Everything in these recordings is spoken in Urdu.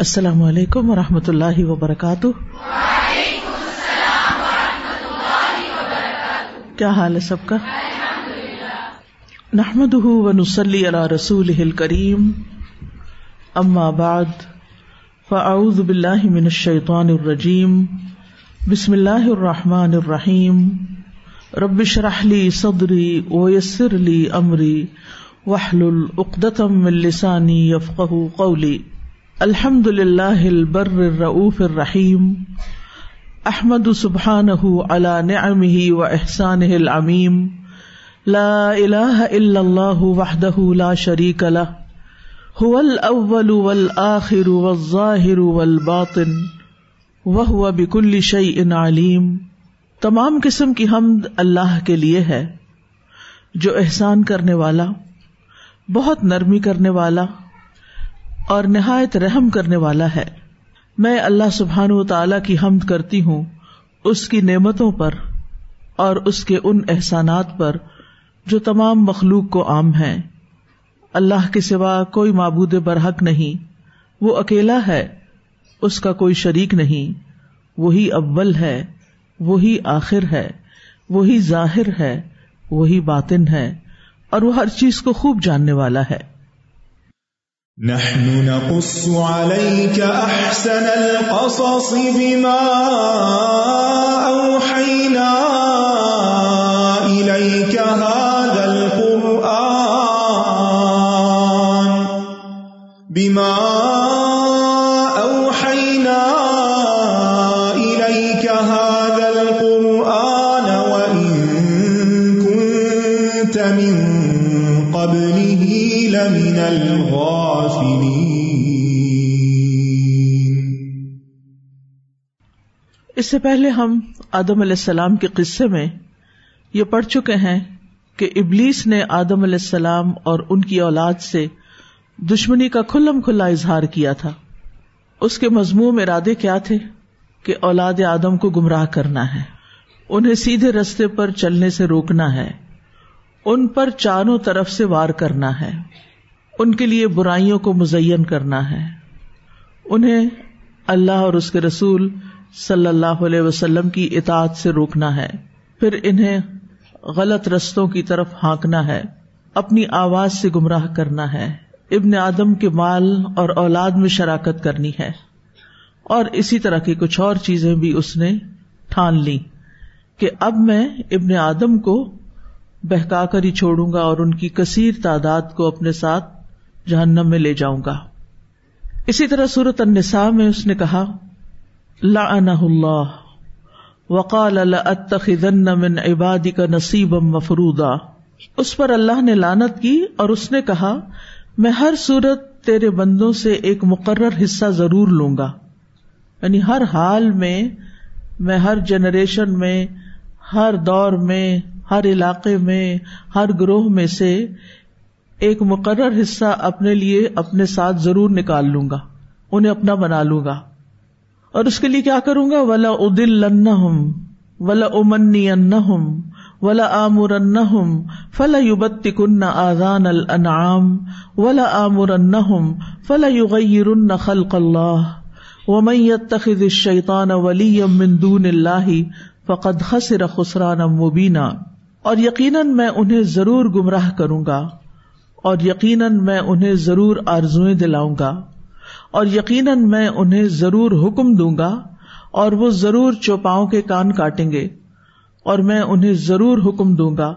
السلام علیکم و رحمۃ اللہ وبرکاتہ۔ کیا حال ہے سب کا؟ نحمد و نسلی علی رسول کریم اما بعد، فاعوذ باللہ من الشیطان الرجیم۔ بسم اللہ الرحمٰن الرحیم۔ ربش رحلی صدری ویسر لی امری۔ وحل العقدم السانی یفق قولی۔ الحمد للہ البر الرؤوف الرحیم احمد سبحان علی نعمه و احسان العمیم لا الہ الا اللہ وحدہ لا شریک له هو الاول والآخر والظاہر والباطن وهو بكل شيء علیم تمام قسم کی حمد اللہ کے لیے ہے جو احسان کرنے والا، بہت نرمی کرنے والا اور نہایت رحم کرنے والا ہے۔ میں اللہ سبحان و تعالی کی حمد کرتی ہوں اس کی نعمتوں پر اور اس کے ان احسانات پر جو تمام مخلوق کو عام ہے اللہ کے سوا کوئی معبود برحق نہیں۔ وہ اکیلا ہے، اس کا کوئی شریک نہیں۔ وہی اول ہے، وہی آخر ہے، وہی ظاہر ہے، وہی باطن ہے۔ اور وہ ہر چیز کو خوب جاننے والا ہے۔ نحن نقص عليك أحسن القصص بما أوحينا إليك هذا القرآن بما أوحينا لمن اس سے پہلے ہم آدم علیہ السلام کے قصے میں یہ پڑھ چکے ہیں کہ ابلیس نے آدم علیہ السلام اور ان کی اولاد سے دشمنی کا کھلم کھلا اظہار کیا تھا۔ اس کے مضموم ارادے کیا تھے کہ اولاد آدم کو گمراہ کرنا ہے۔ انہیں سیدھے رستے پر چلنے سے روکنا ہے۔ ان پر چاروں طرف سے وار کرنا ہے۔ ان کے لیے برائیوں کو مزین کرنا ہے۔ انہیں اللہ اور اس کے رسول صلی اللہ علیہ وسلم کی اطاعت سے روکنا ہے۔ پھر انہیں غلط رستوں کی طرف ہانکنا ہے۔ اپنی آواز سے گمراہ کرنا ہے۔ ابن آدم کے مال اور اولاد میں شراکت کرنی ہے۔ اور اسی طرح کی کچھ اور چیزیں بھی اس نے ٹھان لی کہ اب میں ابن آدم کو بہکا کر ہی چھوڑوں گا اور ان کی کثیر تعداد کو اپنے ساتھ جہنم میں لے جاؤں گا۔ اسی طرح صورت النساء میں اس نے کہا، لعنہ اللہ، وقال لاتخذن من عبادك نصیبا مفروضا۔ اس پر اللہ نے لانت کی اور اس نے کہا، میں ہر صورت تیرے بندوں سے ایک مقرر حصہ ضرور لوں گا۔ یعنی ہر حال میں میں ہر جنریشن میں، ہر دور میں ہر علاقے میں، ہر گروہ میں سے ایک مقرر حصہ اپنے لیے اپنے ساتھ ضرور نکال لوں گا، انہیں اپنا بنا لوں گا۔ اور اس کے لیے کیا کروں گا؟ ولا ادل ولا امنی ان ولا آمر ان فلا یوبتی کن آزان الانعام ولا آمر ان فلا یغیر خلق اللہ ومن يتخذ الشیطان ولی من دون اللہ فقد خسر خسران مبینہ اور یقیناً میں انہیں ضرور گمراہ کروں گا، اور یقیناً میں انہیں ضرور آرزویں دلاؤں گا، اور یقیناً میں انہیں ضرور حکم دوں گا، اور وہ ضرور چوپاؤں کے کان کاٹیں گے، اور میں انہیں ضرور حکم دوں گا،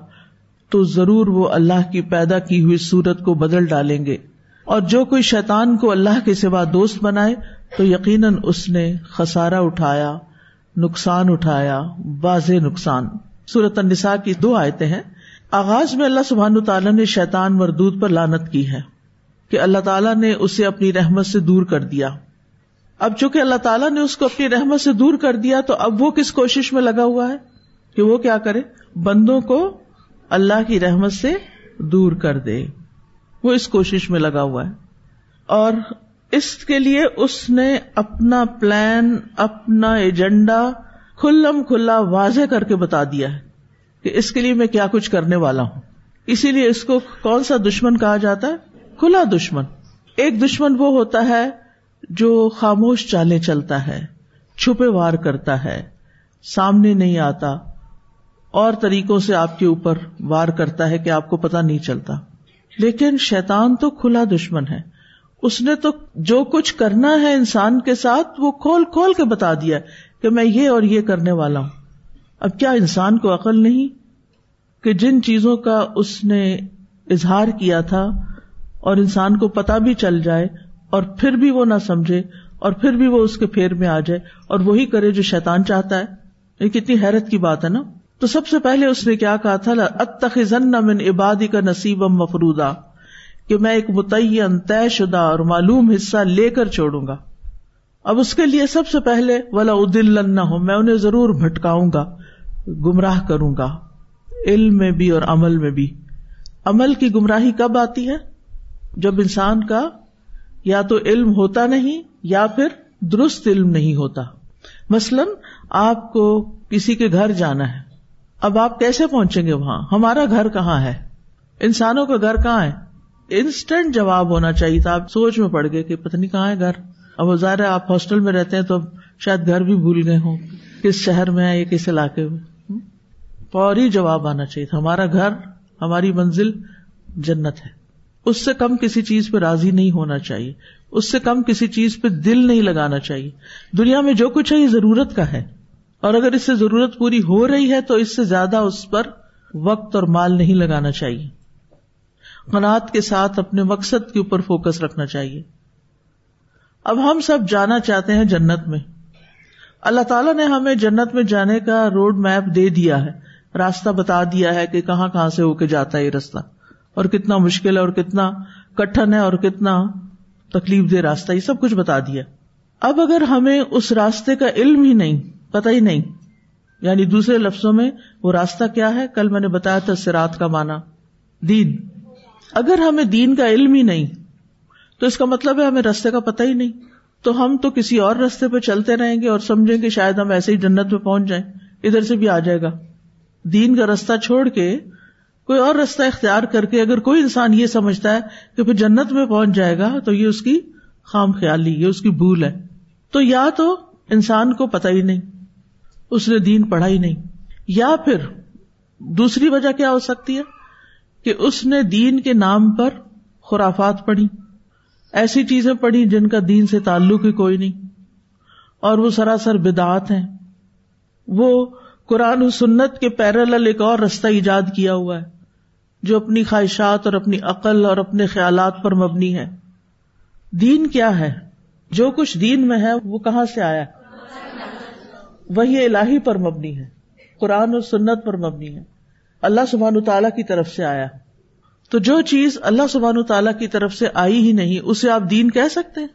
تو ضرور وہ اللہ کی پیدا کی ہوئی سورت کو بدل ڈالیں گے۔ اور جو کوئی شیطان کو اللہ کے سوا دوست بنائے، تو یقیناً اس نے خسارا اٹھایا، نقصان اٹھایا، واضح نقصان۔ سورت النساء کی دو آیتیں ہیں۔ آغاز میں اللہ سبحان تعالیٰ نے شیطان مردود پر لانت کی ہے کہ اللہ تعالیٰ نے اسے اپنی رحمت سے دور کر دیا۔ اب چونکہ اللہ تعالیٰ نے اس کو اپنی رحمت سے دور کر دیا تو اب وہ کس کوشش میں لگا ہوا ہے کہ وہ کیا کرے؟ بندوں کو اللہ کی رحمت سے دور کر دے۔ وہ اس کوشش میں لگا ہوا ہے۔ اور اس کے لیے اس نے اپنا پلان، اپنا ایجنڈا کھلم کھلا واضح کر کے بتا دیا ہے کہ اس کے لیے میں کیا کچھ کرنے والا ہوں۔ اسی لیے اس کو کون سا دشمن کہا جاتا ہے؟ کھلا دشمن۔ ایک دشمن وہ ہوتا ہے جو خاموش چالے چلتا ہے، چھپے وار کرتا ہے، سامنے نہیں آتا، اور طریقوں سے آپ کے اوپر وار کرتا ہے کہ آپ کو پتا نہیں چلتا۔ لیکن شیتان تو کھلا دشمن ہے۔ اس نے تو جو کچھ کرنا ہے انسان کے ساتھ وہ کھول کھول کے بتا دیا کہ میں یہ اور یہ کرنے والا ہوں۔ اب کیا انسان کو عقل نہیں کہ جن چیزوں کا اس نے اظہار کیا تھا اور انسان کو پتا بھی چل جائے اور پھر بھی وہ نہ سمجھے اور پھر بھی وہ اس کے پھیر میں آ جائے اور وہی کرے جو شیطان چاہتا ہے؟ یہ کتنی حیرت کی بات ہے نا؟ تو سب سے پہلے اس نے کیا کہا تھا اتخذن من عبادی کا نصیب مفرودا کہ میں ایک متعین، طے شدہ اور معلوم حصہ لے کر چھوڑوں گا۔ اب اس کے لیے سب سے پہلے ولا ادل نہ ہو میں انہیں ضرور بھٹکاؤں گا، گمراہ کروں گا، علم میں بھی اور عمل میں بھی۔ عمل کی گمراہی کب آتی ہے؟ جب انسان کا یا تو علم ہوتا نہیں یا پھر درست علم نہیں ہوتا۔ مثلاً آپ کو کسی کے گھر جانا ہے، اب آپ کیسے پہنچیں گے وہاں؟ ہمارا گھر کہاں ہے؟ انسانوں کا گھر کہاں ہے؟ انسٹنٹ جواب ہونا چاہیے تھا، آپ سوچ میں پڑ گئے کہ پتہ نہیں کہاں ہے گھر۔ اب وہ ظاہر آپ ہاسٹل میں رہتے ہیں تو شاید گھر بھی بھول گئے ہوں کس شہر میں ہے یا کس علاقے میں فوری جواب آنا چاہیے تھا۔ ہمارا گھر، ہماری منزل جنت ہے۔ اس سے کم کسی چیز پہ راضی نہیں ہونا چاہیے۔ اس سے کم کسی چیز پہ دل نہیں لگانا چاہیے۔ دنیا میں جو کچھ ہے، یہ ضرورت کا ہے۔ اور اگر اس سے ضرورت پوری ہو رہی ہے، تو اس سے زیادہ اس پر وقت اور مال نہیں لگانا چاہیے۔ قناعت کے ساتھ اپنے مقصد کے اوپر فوکس رکھنا چاہیے۔ اب ہم سب جانا چاہتے ہیں جنت میں۔ اللہ تعالیٰ نے ہمیں جنت میں جانے کا روڈ میپ دے دیا ہے، راستہ بتا دیا ہے کہ کہاں کہاں سے ہو کے جاتا ہے یہ راستہ۔ اور کتنا مشکل ہے اور کتنا کٹن ہے اور کتنا تکلیف دہ راستہ، یہ سب کچھ بتا دیا۔ اب اگر ہمیں اس راستے کا علم ہی نہیں پتا ہی نہیں یعنی دوسرے لفظوں میں وہ راستہ کیا ہے؟ کل میں نے بتایا تھا سرات کا مانا دین۔ اگر ہمیں دین کا علم ہی نہیں تو اس کا مطلب ہے ہمیں رستے کا پتہ ہی نہیں۔ تو ہم تو کسی اور رستے پہ چلتے رہیں گے اور سمجھیں کہ شاید ہم ایسے ہی جنت پہ پہنچ جائیں۔ ادھر سے بھی آ جائے گا۔ دین کا رستہ چھوڑ کے کوئی اور رستہ اختیار کر کے اگر کوئی انسان یہ سمجھتا ہے کہ پھر جنت میں پہنچ جائے گا تو یہ اس کی خام خیالی، یہ اس کی بھول ہے۔ تو یا تو انسان کو پتا ہی نہیں، اس نے دین پڑھا ہی نہیں۔ یا پھر دوسری وجہ کیا ہو سکتی ہے کہ اس نے دین کے نام پر خرافات پڑھی۔ ایسی چیزیں پڑھی جن کا دین سے تعلق ہی کوئی نہیں۔ اور وہ سراسر بدعت ہیں۔ وہ قرآن و سنت کے پیرل ایک اور رستہ ایجاد کیا ہوا ہے، جو اپنی خواہشات اور اپنی عقل اور اپنے خیالات پر مبنی ہے۔ دین کیا ہے؟ جو کچھ دین میں ہے، وہ کہاں سے آیا؟ وہی الہی پر مبنی ہے۔ قرآن و سنت پر مبنی ہے۔ اللہ سبحان تعالیٰ کی طرف سے آیا۔ تو جو چیز اللہ سبحان تعالیٰ کی طرف سے آئی ہی نہیں، اسے آپ دین کہہ سکتے ہیں۔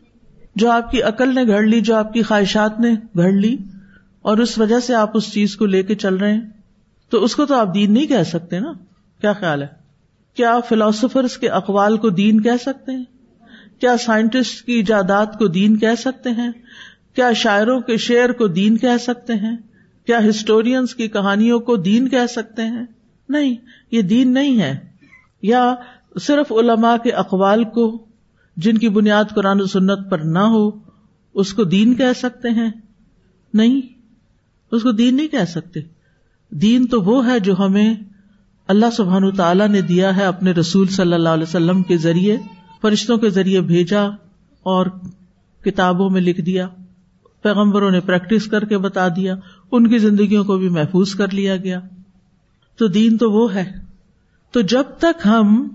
جو آپ کی عقل نے گھڑ لی، جو آپ کی خواہشات نے گھڑ لی، اور اس وجہ سے آپ اس چیز کو لے کے چل رہے ہیں، تو اس کو تو آپ دین نہیں کہہ سکتے نا۔ کیا خیال ہے؟ کیا آپ فلاسفرس کے اقوال کو دین کہہ سکتے ہیں؟ کیا سائنٹسٹ کی ایجادات کو دین کہہ سکتے ہیں؟ کیا شاعروں کے شعر کو دین کہہ سکتے ہیں؟ کیا ہسٹورینس کی کہانیوں کو دین کہہ سکتے ہیں؟ نہیں، یہ دین نہیں ہے۔ یا صرف علماء کے اقوال کو جن کی بنیاد قرآن و سنت پر نہ ہو، اس کو دین کہہ سکتے ہیں؟ نہیں، اس کو دین نہیں کہہ سکتے۔ دین تو وہ ہے جو ہمیں اللہ سبحان تعالیٰ نے دیا ہے اپنے رسول صلی اللہ علیہ وسلم کے ذریعے، فرشتوں کے ذریعے بھیجا اور کتابوں میں لکھ دیا، پیغمبروں نے پریکٹس کر کے بتا دیا، ان کی زندگیوں کو بھی محفوظ کر لیا گیا۔ تو دین تو وہ ہے۔ تو جب تک ہم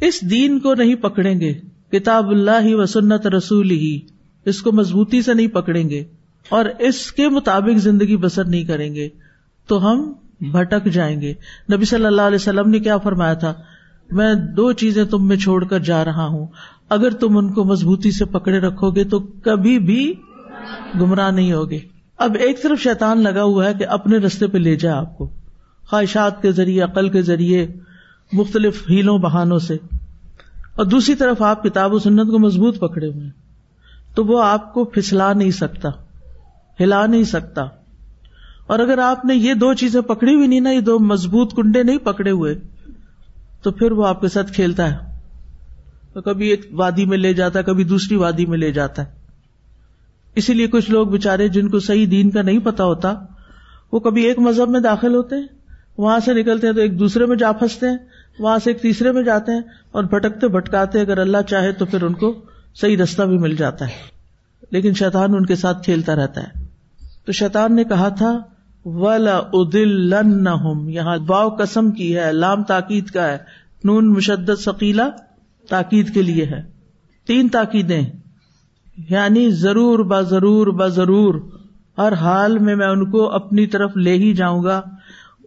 اس دین کو نہیں پکڑیں گے، کتاب اللہ ہی و سنت رسول ہی، اس کو مضبوطی سے نہیں پکڑیں گے اور اس کے مطابق زندگی بسر نہیں کریں گے، تو ہم بھٹک جائیں گے۔ نبی صلی اللہ علیہ وسلم نے کیا فرمایا تھا؟ میں دو چیزیں تم میں چھوڑ کر جا رہا ہوں۔ اگر تم ان کو مضبوطی سے پکڑے رکھو گے تو کبھی بھی گمراہ نہیں ہوگے۔ اب ایک طرف شیطان لگا ہوا ہے کہ اپنے رستے پہ لے جائے آپ کو۔ خواہشات کے ذریعے، عقل کے ذریعے مختلف ہیلوں بہانوں سے۔ اور دوسری طرف آپ کتاب و سنت کو مضبوط پکڑے ہوئے تو وہ آپ کو پھسلا نہیں سکتا، ہلا نہیں سکتا۔ اور اگر آپ نے یہ دو چیزیں پکڑی ہوئی نہیں نا، یہ دو مضبوط کنڈے نہیں پکڑے ہوئے، تو پھر وہ آپ کے ساتھ کھیلتا ہے۔ تو کبھی ایک وادی میں لے جاتا ہے، کبھی دوسری وادی میں لے جاتا ہے۔ اسی لیے کچھ لوگ بےچارے جن کو صحیح دین کا نہیں پتا ہوتا، وہ کبھی ایک مذہب میں داخل ہوتے ہیں وہاں سے نکلتے ہیں تو ایک دوسرے میں جا پھنستے ہیں۔ وہاں سے ایک تیسرے میں جاتے ہیں اور بھٹکتے بھٹکاتے اگر اللہ چاہے تو پھر ان کو صحیح رستہ بھی مل جاتا ہے۔ لیکن شیطان ان کے ساتھ کھیلتا رہتا ہے۔ تو شیطان نے کہا تھا، ولا ادل یہاں باؤ قسم کی ہے، لام تاکید کا ہے۔ نون مشدد ثقیلا تاکید کے لیے ہے۔ تین تاکیدیں۔ یعنی ضرور با ضرور با ضرور۔ ہر حال میں میں ان کو اپنی طرف لے ہی جاؤں گا،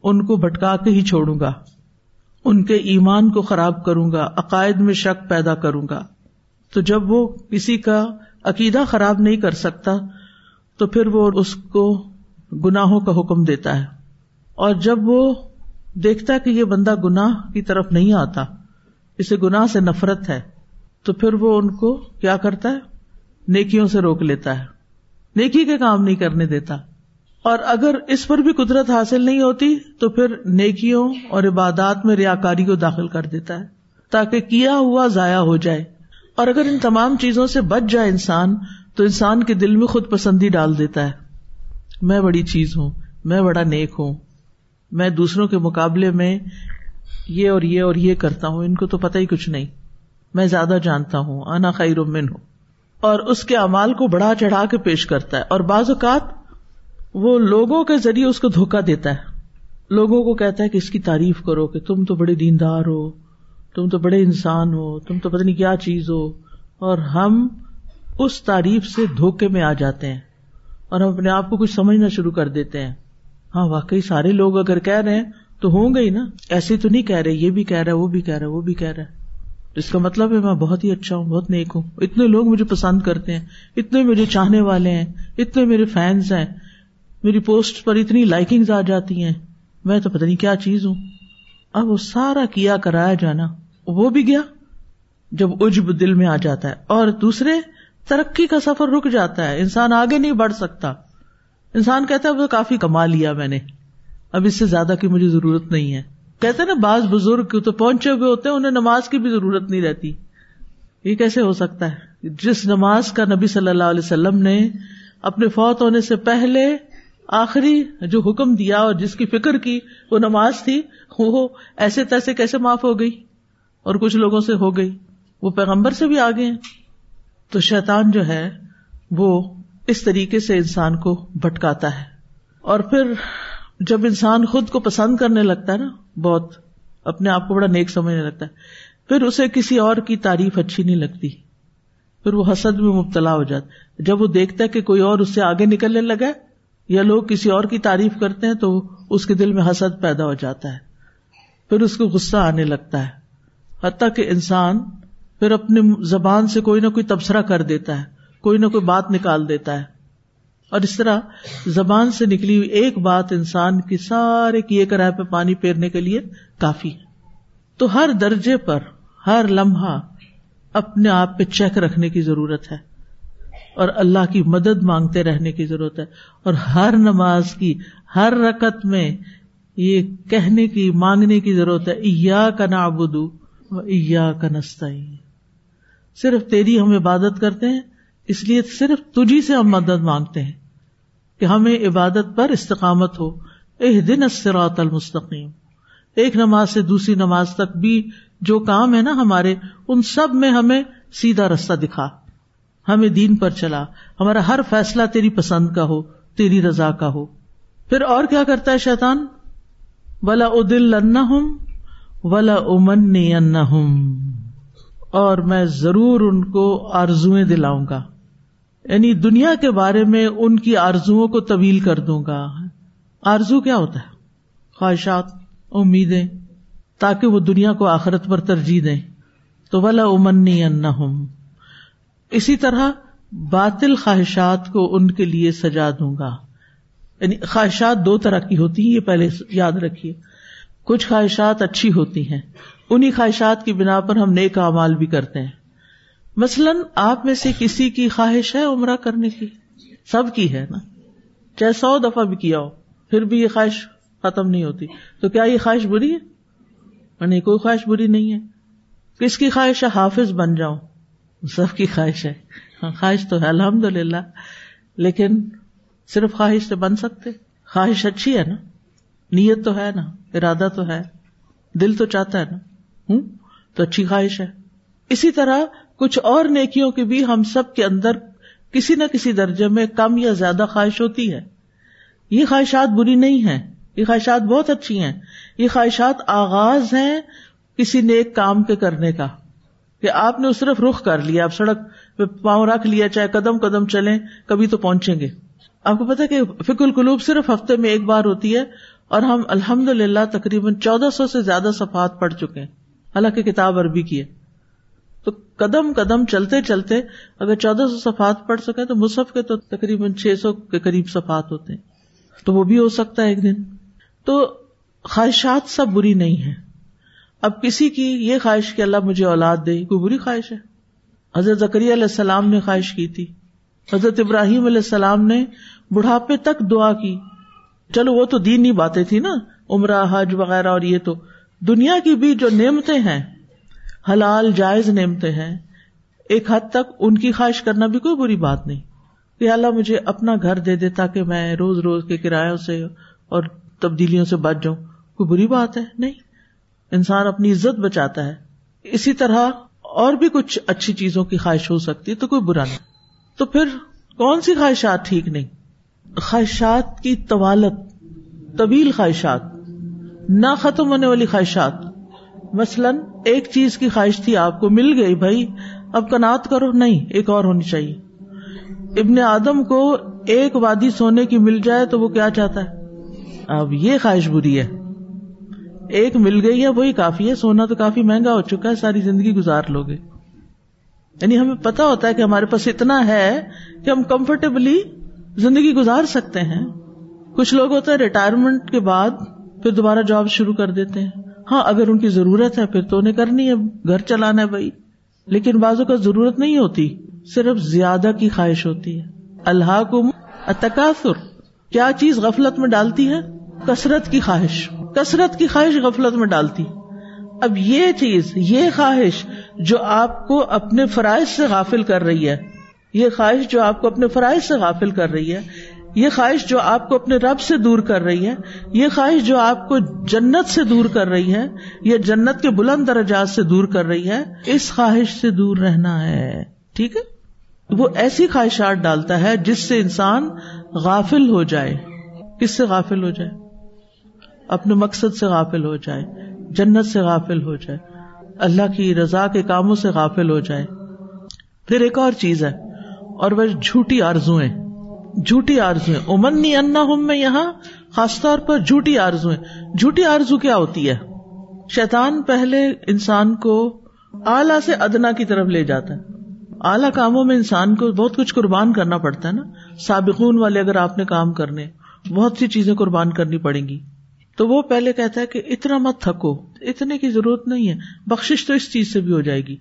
ان کو بھٹکا کے ہی چھوڑوں گا۔ ان کے ایمان کو خراب کروں گا، عقائد میں شک پیدا کروں گا۔ تو جب وہ کسی کا عقیدہ خراب نہیں کر سکتا، تو پھر وہ اس کو گناہوں کا حکم دیتا ہے۔ اور جب وہ دیکھتا ہے کہ یہ بندہ گناہ کی طرف نہیں آتا، اسے گناہ سے نفرت ہے، تو پھر وہ ان کو کیا کرتا ہے؟ نیکیوں سے روک لیتا ہے۔ نیکی کے کام نہیں کرنے دیتا۔ اور اگر اس پر بھی قدرت حاصل نہیں ہوتی تو پھر نیکیوں اور عبادات میں ریا کاری کو داخل کر دیتا ہے تاکہ کیا ہوا ضائع ہو جائے۔ اور اگر ان تمام چیزوں سے بچ جائے انسان، تو انسان کے دل میں خود پسندی ڈال دیتا ہے۔ میں بڑی چیز ہوں، میں بڑا نیک ہوں، میں دوسروں کے مقابلے میں یہ اور یہ اور یہ کرتا ہوں، ان کو تو پتہ ہی کچھ نہیں۔ میں زیادہ جانتا ہوں آنا خیر من ہوں۔ اور اس کے امال کو بڑھا چڑھا کے پیش کرتا ہے۔ اور بعض اوقات وہ لوگوں کے ذریعے اس کو دھوکا دیتا ہے۔ لوگوں کو کہتا ہے کہ اس کی تعریف کرو کہ تم تو بڑے دیندار ہو، تم تو بڑے انسان ہو، تم تو پتہ نہیں کیا چیز ہو۔ اور ہم اس تعریف سے دھوکے میں آ جاتے ہیں اور ہم اپنے آپ کو کچھ سمجھنا شروع کر دیتے ہیں۔ ہاں واقعی سارے لوگ اگر کہہ رہے ہیں تو ہوں گے ہی نا۔ ایسے تو نہیں کہہ رہے، یہ بھی کہہ رہا ہے، وہ بھی کہہ رہا ہے، وہ بھی کہہ رہا ہے۔ جس کا مطلب ہے میں بہت ہی اچھا ہوں، بہت نیک ہوں۔ اتنے لوگ مجھے پسند کرتے ہیں، اتنے میرے چاہنے والے ہیں، اتنے میرے فینس ہیں۔ میری پوسٹ پر اتنی لائکنگ آ جاتی ہیں، میں تو پتہ نہیں کیا چیز ہوں۔ اب وہ سارا کیا کرایا جانا، وہ بھی گیا جب اجب دل میں آ جاتا ہے۔ اور دوسرے، ترقی کا سفر رک جاتا ہے، انسان آگے نہیں بڑھ سکتا۔ انسان کہتا ہے، وہ کافی کما لیا میں نے، اب اس سے زیادہ کی مجھے ضرورت نہیں ہے۔ کہتے نا، بعض بزرگ تو پہنچے ہوئے ہوتے ہیں، انہیں نماز کی بھی ضرورت نہیں رہتی۔ یہ کیسے ہو سکتا ہے؟ جس نماز کا نبی صلی اللہ علیہ وسلم نے اپنے فوت ہونے سے پہلے آخری جو حکم دیا اور جس کی فکر کی وہ نماز تھی، وہ ایسے تیسے کیسے معاف ہو گئی؟ اور کچھ لوگوں سے ہو گئی۔ وہ پیغمبر سے بھی آگے ہیں۔ تو شیطان جو ہے، وہ اس طریقے سے انسان کو بھٹکاتا ہے۔ اور پھر جب انسان خود کو پسند کرنے لگتا ہے نا، بہت اپنے آپ کو بڑا نیک سمجھنے لگتا ہے، پھر اسے کسی اور کی تعریف اچھی نہیں لگتی۔ پھر وہ حسد میں مبتلا ہو جاتا جب وہ دیکھتا ہے کہ کوئی اور اس سے آگے نکلنے لگا یا لوگ کسی اور کی تعریف کرتے ہیں تو اس کے دل میں حسد پیدا ہو جاتا ہے۔ پھر اس کو غصہ آنے لگتا ہے۔ حتیٰ کہ انسان پھر اپنی زبان سے کوئی نہ کوئی تبصرہ کر دیتا ہے، کوئی نہ کوئی بات نکال دیتا ہے۔ اور اس طرح زبان سے نکلی ہوئی ایک بات انسان کی سارے کیے کرائے پہ پانی پھیرنے کے لیے کافی ہے۔ تو ہر درجے پر، ہر لمحہ اپنے آپ پہ چیک رکھنے کی ضرورت ہے۔ اور اللہ کی مدد مانگتے رہنے کی ضرورت ہے۔ اور ہر نماز کی، ہر رکت میں یہ کہنے کی، مانگنے کی ضرورت ہے ایا کا نابدو ایا کا نستا صرف تیری ہم عبادت کرتے ہیں، اس لیے صرف تجھی سے ہم مدد مانگتے ہیں کہ ہمیں عبادت پر استقامت ہو۔ ایک دن اسرات المستقیم۔ ایک نماز سے دوسری نماز تک بھی جو کام ہے نا ہمارے، ان سب میں ہمیں سیدھا رستہ دکھا۔ ہمیں دین پر چلا۔ ہمارا ہر فیصلہ تیری پسند کا ہو، تیری رضا کا ہو۔ پھر اور کیا کرتا ہے شیطان؟ ولا ادل ہوں ولا امن ہوں اور میں ضرور ان کو آرزویں دلاؤں گا۔ یعنی دنیا کے بارے میں ان کی آرزو کو طویل کر دوں گا۔ آرزو کیا ہوتا ہے؟ خواہشات، امیدیں، تاکہ وہ دنیا کو آخرت پر ترجیح دیں۔ تو ولا امنی ان اسی طرح باطل خواہشات کو ان کے لیے سجا دوں گا۔ یعنی خواہشات دو طرح کی ہوتی ہیں، یہ پہلے یاد رکھیے۔ کچھ خواہشات اچھی ہوتی ہیں انہیں خواہشات کی بنا پر ہم نیک امال بھی کرتے ہیں۔ مثلاً آپ میں سے کسی کی خواہش ہے عمرہ کرنے کی؟ سب کی ہے نا۔ چاہے سو دفعہ بھی کیا ہو، پھر بھی یہ خواہش ختم نہیں ہوتی۔ تو کیا یہ خواہش بری ہے؟ نہیں کوئی خواہش بری نہیں ہے۔ کس کی خواہش ہے؟ حافظ بن جاؤں۔ سب کی خواہش ہے۔ خواہش تو ہے الحمد للہ لیکن صرف خواہش سے بن سکتے۔ خواہش اچھی ہے نا۔ نیت تو ہے نا، ارادہ تو ہے۔ دل تو چاہتا ہے نا۔ ہوں؟ تو اچھی خواہش ہے۔ اسی طرح کچھ اور نیکیوں کی بھی ہم سب کے اندر کسی نہ کسی درجے میں کم یا زیادہ خواہش ہوتی ہے۔ یہ خواہشات بری نہیں ہے یہ خواہشات بہت اچھی ہیں۔ یہ خواہشات آغاز ہیں کسی نیک کام کے کرنے کا۔ کہ آپ نے صرف رخ کر لیا، آپ سڑک پہ پاؤں رکھ لیا، چاہے قدم قدم چلیں، کبھی تو پہنچیں گے۔ آپ کو پتا کہ فک القلوب صرف ہفتے میں ایک بار ہوتی ہے اور ہم الحمد للہ تقریباً چودہ سو سے زیادہ صفحات پڑھ چکے ہیں۔ حالانکہ کتاب عربی کی ہے۔ تو قدم قدم چلتے چلتے اگر چودہ سو صفحات پڑھ سکے تو مصحف کے تو تقریباً چھ سو کے قریب صفحات ہوتے ہیں۔ تو وہ بھی ہو سکتا ہے ایک دن۔ تو خواہشات سب بری نہیں ہے اب کسی کی یہ خواہش کہ اللہ مجھے اولاد دے کوئی بری خواہش ہے؟ حضرت زکری علیہ السلام نے خواہش کی تھی۔ حضرت ابراہیم علیہ السلام نے بڑھاپے تک دعا کی۔ چلو، وہ تو دینی باتیں تھی نا، عمرہ، حج وغیرہ اور یہ تو۔ دنیا کی بھی جو نعمتیں ہیں، حلال، جائز نعمتیں ہیں، ایک حد تک ان کی خواہش کرنا بھی کوئی بری بات نہیں۔ کہ اللہ مجھے اپنا گھر دے دے تاکہ میں روز روز کے کرایوں سے اور تبدیلیوں سے بچ جاؤں، کوئی بری بات ہے؟ نہیں۔ انسان اپنی عزت بچاتا ہے، اسی طرح اور بھی کچھ اچھی چیزوں کی خواہش ہو سکتی ہے، تو کوئی برا نہیں۔ تو پھر کون سی خواہشات ٹھیک نہیں؟ خواہشات کی طوالت، طویل خواہشات، نہ ختم ہونے والی خواہشات۔ مثلاً ایک چیز کی خواہش تھی، آپ کو مل گئی، بھائی، اب کنات کرو۔ نہیں، ایک اور ہونی چاہیے۔ ابن آدم کو ایک وادی سونے کی مل جائے تو وہ کیا چاہتا ہے؟ اب یہ خواہش بری ہے۔ ایک مل گئی ہے، وہی کافی ہے۔ سونا تو کافی مہنگا ہو چکا ہے، ساری زندگی گزار لو گے۔ یعنی ہمیں پتا ہوتا ہے کہ ہمارے پاس اتنا ہے کہ ہم کمفرٹیبلی زندگی گزار سکتے ہیں۔ کچھ لوگ ہوتا ہے ریٹائرمنٹ کے بعد پھر دوبارہ جاب شروع کر دیتے ہیں۔ ہاں اگر ان کی ضرورت ہے، پھر تو انہیں کرنی ہے، گھر چلانا ہے بھائی۔ لیکن بازو کا ضرورت نہیں ہوتی، صرف زیادہ کی خواہش ہوتی ہے۔ اللہ کو تقاصر کیا چیز غفلت میں ڈالتی ہے؟ کثرت کی خواہش۔ کثرت کی خواہش غفلت میں ڈالتی۔ اب یہ چیز، یہ خواہش جو آپ کو اپنے فرائض سے غافل کر رہی ہے، یہ خواہش جو آپ کو اپنے فرائض سے غافل کر رہی ہے، یہ خواہش جو آپ کو اپنے رب سے دور کر رہی ہے، یہ خواہش جو آپ کو جنت سے دور کر رہی ہے یہ جنت کے بلند درجات سے دور کر رہی ہے، اس خواہش سے دور رہنا ہے۔ ٹھیک ہے؟ وہ ایسی خواہشات ڈالتا ہے جس سے انسان غافل ہو جائے۔ کس سے غافل ہو جائے؟ اپنے مقصد سے غافل ہو جائے جنت سے غافل ہو جائے اللہ کی رضا کے کاموں سے غافل ہو جائے پھر ایک اور چیز ہے، اور وہ جھوٹی آرزویں جھوٹی آرزو امنی انا ہوں میں یہاں خاص طور پر جھوٹی آرزو جھوٹی آرزو کیا ہوتی ہے؟ شیطان پہلے انسان کو اعلی سے ادنا کی طرف لے جاتا ہے۔ اعلی کاموں میں انسان کو بہت کچھ قربان کرنا پڑتا ہے نا۔ سابقون والے اگر آپ نے کام کرنے، بہت سی چیزیں قربان کرنی پڑیں گی۔ تو وہ پہلے کہتا ہے کہ اتنا مت تھکو، اتنے کی ضرورت نہیں ہے بخش تو اس چیز سے بھی ہو جائے گی۔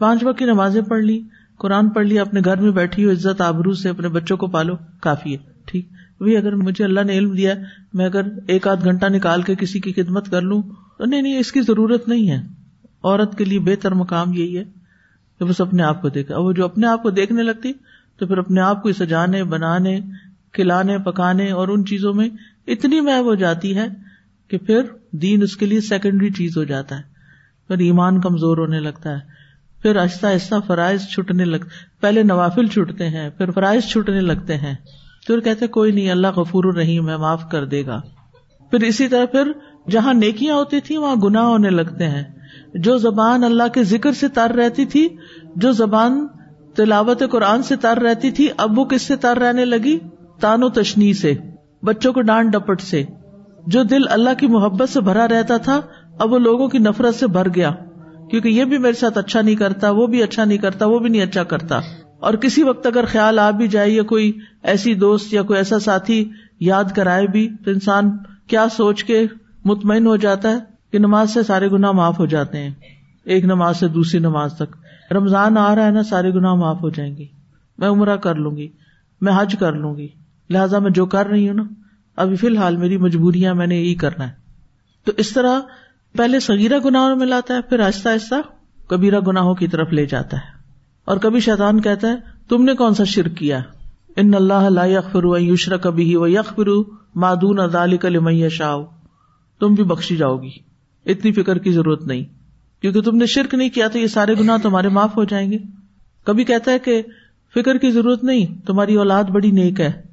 پانچ وقت کی نمازیں پڑھ لی، قرآن پڑھ لیا اپنے گھر میں بیٹھی ہو عزت آبرو سے اپنے بچوں کو پالو، کافی ہے، ٹھیک۔ وہی اگر مجھے اللہ نے علم دیا، میں اگر ایک آدھ گھنٹہ نکال کے کسی کی خدمت کر لوں، تو نہیں نہیں، اس کی ضرورت نہیں ہے۔ عورت کے لیے بہتر مقام یہی ہے کہ بس اپنے آپ کو دیکھا وہ جو اپنے آپ کو دیکھنے لگتی، تو پھر اپنے آپ کو سجانے بنانے، کھلانے، پکانے اور ان چیزوں میں اتنی محب ہو جاتی ہے کہ پھر دین اس کے لیے سیکنڈری چیز ہو جاتا ہے۔ پھر ایمان کمزور ہونے لگتا ہے۔ پھر آہستہ آہستہ فرائض چھٹنے لگ، پہلے نوافل چھٹتے ہیں، پھر فرائض چھٹنے لگتے ہیں۔ پھر کہتے کوئی نہیں، اللہ غفور الرحیم ہے، معاف کر دے گا۔ پھر اسی طرح پھر جہاں نیکیاں ہوتی تھی وہاں گناہ ہونے لگتے ہیں۔ جو زبان اللہ کے ذکر سے تر رہتی تھی، جو زبان تلاوت قرآن سے تر رہتی تھی، اب وہ کس سے تر رہنے لگی؟ تان و تشنی سے۔ بچوں کو ڈانٹ ڈپٹ سے۔ جو دل اللہ کی محبت سے بھرا رہتا تھا، اب وہ لوگوں کی نفرت سے بھر گیا۔ کیونکہ یہ بھی میرے ساتھ اچھا نہیں کرتا، وہ بھی اچھا نہیں کرتا، وہ بھی نہیں اچھا کرتا۔ اور کسی وقت اگر خیال آ بھی جائے، یا کوئی ایسی دوست یا کوئی ایسا ساتھی یاد کرائے بھی، تو انسان کیا سوچ کے مطمئن ہو جاتا ہے کہ نماز سے سارے گنا معاف ہو جاتے ہیں۔ ایک نماز سے دوسری نماز تک۔ رمضان آ رہا ہے نا، سارے گنا معاف ہو جائیں گے۔ میں عمرہ کر لوں گی، میں حج کر لوں گی۔ لہٰذا میں جو کر رہی ہوں نا، ابھی فی الحال میری مجبوریاں میں نے یہی کرنا ہے۔ تو اس طرح پہلے سگیرہ گناہوں میں لاتا ہے، پھر آہستہ آہستہ کبیرہ گناہوں کی طرف لے جاتا ہے۔ اور کبھی شیطان کہتا ہے، تم نے کون سا شرک کیا؟ ان اللہ لا یغفر ان یشرک به و یغفر ما دون ذلک لمن تم بھی بخشی جاؤ گی۔ اتنی فکر کی ضرورت نہیں۔ کیونکہ تم نے شرک نہیں کیا تو یہ سارے گناہ تمہارے معاف ہو جائیں گے۔ کبھی کہتا ہے کہ فکر کی ضرورت نہیں، تمہاری اولاد بڑی نیک ہے۔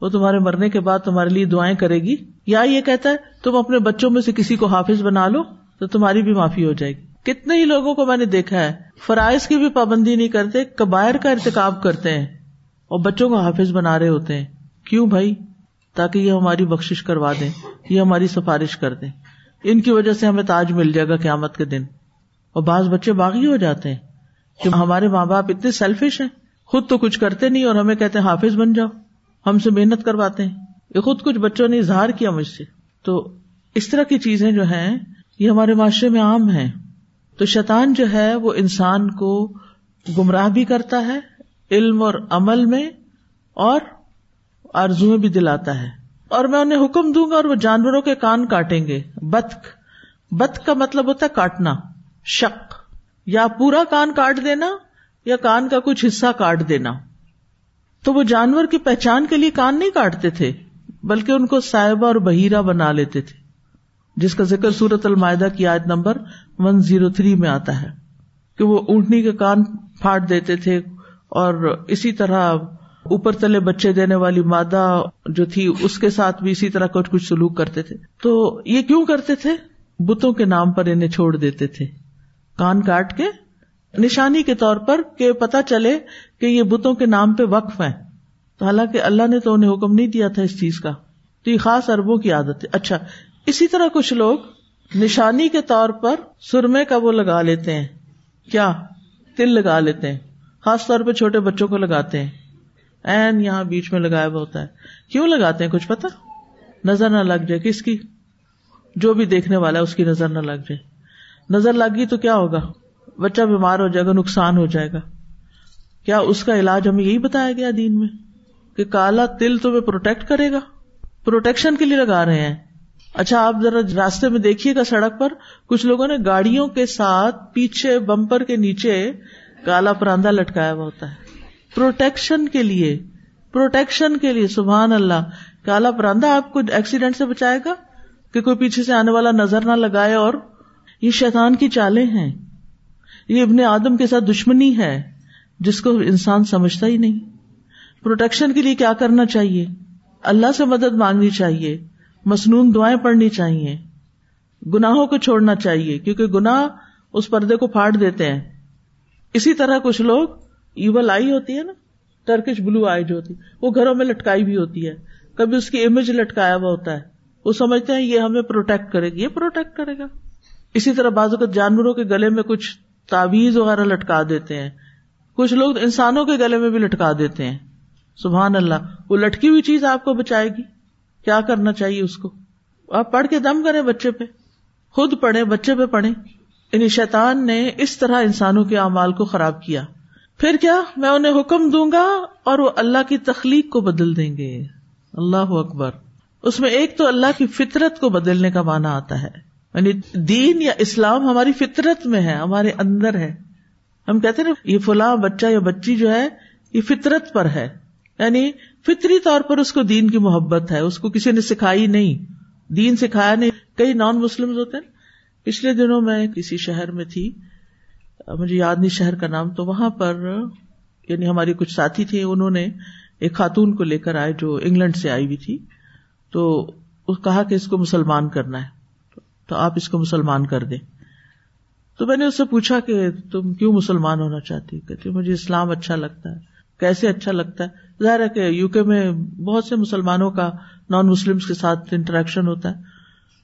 وہ تمہارے مرنے کے بعد تمہارے لیے دعائیں کرے گی یا یہ کہتا ہے، تم اپنے بچوں میں سے کسی کو حافظ بنا لو تو تمہاری بھی معافی ہو جائے گی۔ کتنے ہی لوگوں کو میں نے دیکھا ہے، فرائض کی بھی پابندی نہیں کرتے، کبائر کا ارتکاب کرتے ہیں اور بچوں کو حافظ بنا رہے ہوتے ہیں۔ کیوں بھائی؟ تاکہ یہ ہماری بخش کروا دیں، یہ ہماری سفارش کر دیں۔ ان کی وجہ سے ہمیں تاج مل جائے گا قیامت کے دن۔ اور بعض بچے باغی ہو جاتے ہیں کہ ہمارے ماں باپ اتنے سیلفش ہیں، خود تو کچھ کرتے نہیں اور ہمیں کہتے ہیں حافظ بن جاؤ۔ ہم سے محنت کرواتے ہیں۔ یہ خود کچھ بچوں نے اظہار کیا مجھ سے۔ تو اس طرح کی چیزیں جو ہیں، یہ ہمارے معاشرے میں عام ہیں۔ تو شیطان جو ہے، وہ انسان کو گمراہ بھی کرتا ہے، علم اور عمل میں، اور آرزویں بھی دلاتا ہے۔ اور میں انہیں حکم دوں گا اور وہ جانوروں کے کان کاٹیں گے۔ بتخ بت کا مطلب ہوتا ہے کاٹنا۔ شک یا پورا کان کاٹ دینا، یا کان کا کچھ حصہ کاٹ دینا۔ تو وہ جانور کی پہچان کے لیے کان نہیں کاٹتے تھے، بلکہ ان کو صاحبہ اور بہیرا بنا لیتے تھے، جس کا ذکر سورت المائدہ کی آیت نمبر ون زیرو تھری میں آتا ہے کہ وہ اونٹنی کے کان پھاٹ دیتے تھے اور اسی طرح اوپر تلے بچے دینے والی مادہ جو تھی، اس کے ساتھ بھی اسی طرح کچھ کچھ سلوک کرتے تھے۔ تو یہ کیوں کرتے تھے؟ بتوں کے نام پر انہیں چھوڑ دیتے تھے۔ کان کاٹ کے نشانی کے طور پر کہ پتا چلے کہ یہ بتوں کے نام پہ وقف ہے تو حالانکہ اللہ نے تو انہیں حکم نہیں دیا تھا اس چیز کا۔ تو یہ خاص اربوں کی عادت ہے۔ اچھا اسی طرح کچھ لوگ نشانی کے طور پر سرمے کا وہ لگا لیتے ہیں۔ کیا؟ تل لگا لیتے ہیں۔ خاص طور پہ چھوٹے بچوں کو لگاتے ہیں۔ این یہاں بیچ میں لگایا ہوا ہوتا ہے۔ کیوں لگاتے ہیں؟ کچھ پتا؟ نظر نہ لگ جائے۔ کس کی؟ جو بھی دیکھنے والا ہے، اس کی نظر نہ لگ جائے۔ نظر لگ گئی تو کیا ہوگا؟ بچہ بیمار ہو جائے گا، نقصان ہو جائے گا۔ کیا اس کا علاج ہمیں یہی بتایا گیا دین میں کہ کالا تل تمہیں پروٹیکٹ کرے گا؟ پروٹیکشن کے لیے لگا رہے ہیں۔ اچھا آپ ذرا راستے میں دیکھیے گا سڑک پر۔ کچھ لوگوں نے گاڑیوں کے ساتھ پیچھے بمپر کے نیچے کالا پراندہ لٹکایا ہوا ہوتا ہے۔ پروٹیکشن کے لیے پروٹیکشن کے لیے، سبحان اللہ۔ کالا پراندہ آپ کو ایکسیڈینٹ سے بچائے گا کہ کوئی پیچھے سے آنے والا نظر نہ لگائے اور یہ شیطان کی چالیں ہیں۔ یہ ابن آدم کے ساتھ دشمنی ہے، جس کو انسان سمجھتا ہی نہیں۔ پروٹیکشن کے لیے کیا کرنا چاہیے؟ اللہ سے مدد مانگنی چاہیے، مصنون دعائیں پڑھنی چاہیے۔ گناہوں کو چھوڑنا چاہیے، کیونکہ گناہ اس پردے کو پھاڑ دیتے ہیں۔ اسی طرح کچھ لوگ ایول آئی ہوتی ہے نا، ٹرکش بلو آئی جو ہوتی، وہ گھروں میں لٹکائی بھی ہوتی ہے۔ کبھی اس کی امیج لٹکایا ہوا ہوتا ہے۔ وہ سمجھتے ہیں یہ ہمیں پروٹیکٹ کرے گا یہ پروٹیکٹ کرے گا۔ اسی طرح بعض اوقات جانوروں کے گلے میں کچھ تعویز وغیرہ لٹکا دیتے ہیں۔ کچھ لوگ انسانوں کے گلے میں بھی لٹکا دیتے ہیں۔ سبحان اللہ، وہ لٹکی ہوئی چیز آپ کو بچائے گی۔ کیا کرنا چاہیے اس کو؟ آپ پڑھ کے دم کریں بچے پہ۔ خود پڑھے بچے پہ پڑھے یعنی شیطان نے اس طرح انسانوں کے اعمال کو خراب کیا۔ پھر کیا؟ میں انہیں حکم دوں گا اور وہ اللہ کی تخلیق کو بدل دیں گے۔ اللہ اکبر۔ اس میں ایک تو اللہ کی فطرت کو بدلنے کا مانا آتا ہے۔ یعنی دین یا اسلام ہماری فطرت میں ہے، ہمارے اندر ہے۔ ہم کہتے نا، یہ فلاں بچہ یا بچی جو ہے، یہ فطرت پر ہے۔ یعنی فطری طور پر اس کو دین کی محبت ہے، اس کو کسی نے سکھائی نہیں۔ دین سکھایا نہیں۔ کئی نان مسلم ہوتے ہیں۔ پچھلے دنوں میں کسی شہر میں تھی۔ مجھے یاد نہیں شہر کا نام، تو وہاں پر یعنی ہماری کچھ ساتھی تھے انہوں نے ایک خاتون کو لے کر آئے جو انگلینڈ سے آئی ہوئی تھی۔ تو کہا کہ اس کو مسلمان کرنا ہے۔ تو آپ اس کو مسلمان کر دیں۔ تو میں نے اس سے پوچھا کہ تم کیوں مسلمان ہونا چاہتی کہتی مجھے اسلام اچھا لگتا ہے۔ کیسے اچھا لگتا ہے؟ ظاہر ہے کہ یو کے میں بہت سے مسلمانوں کا نان مسلم کے ساتھ انٹریکشن ہوتا ہے۔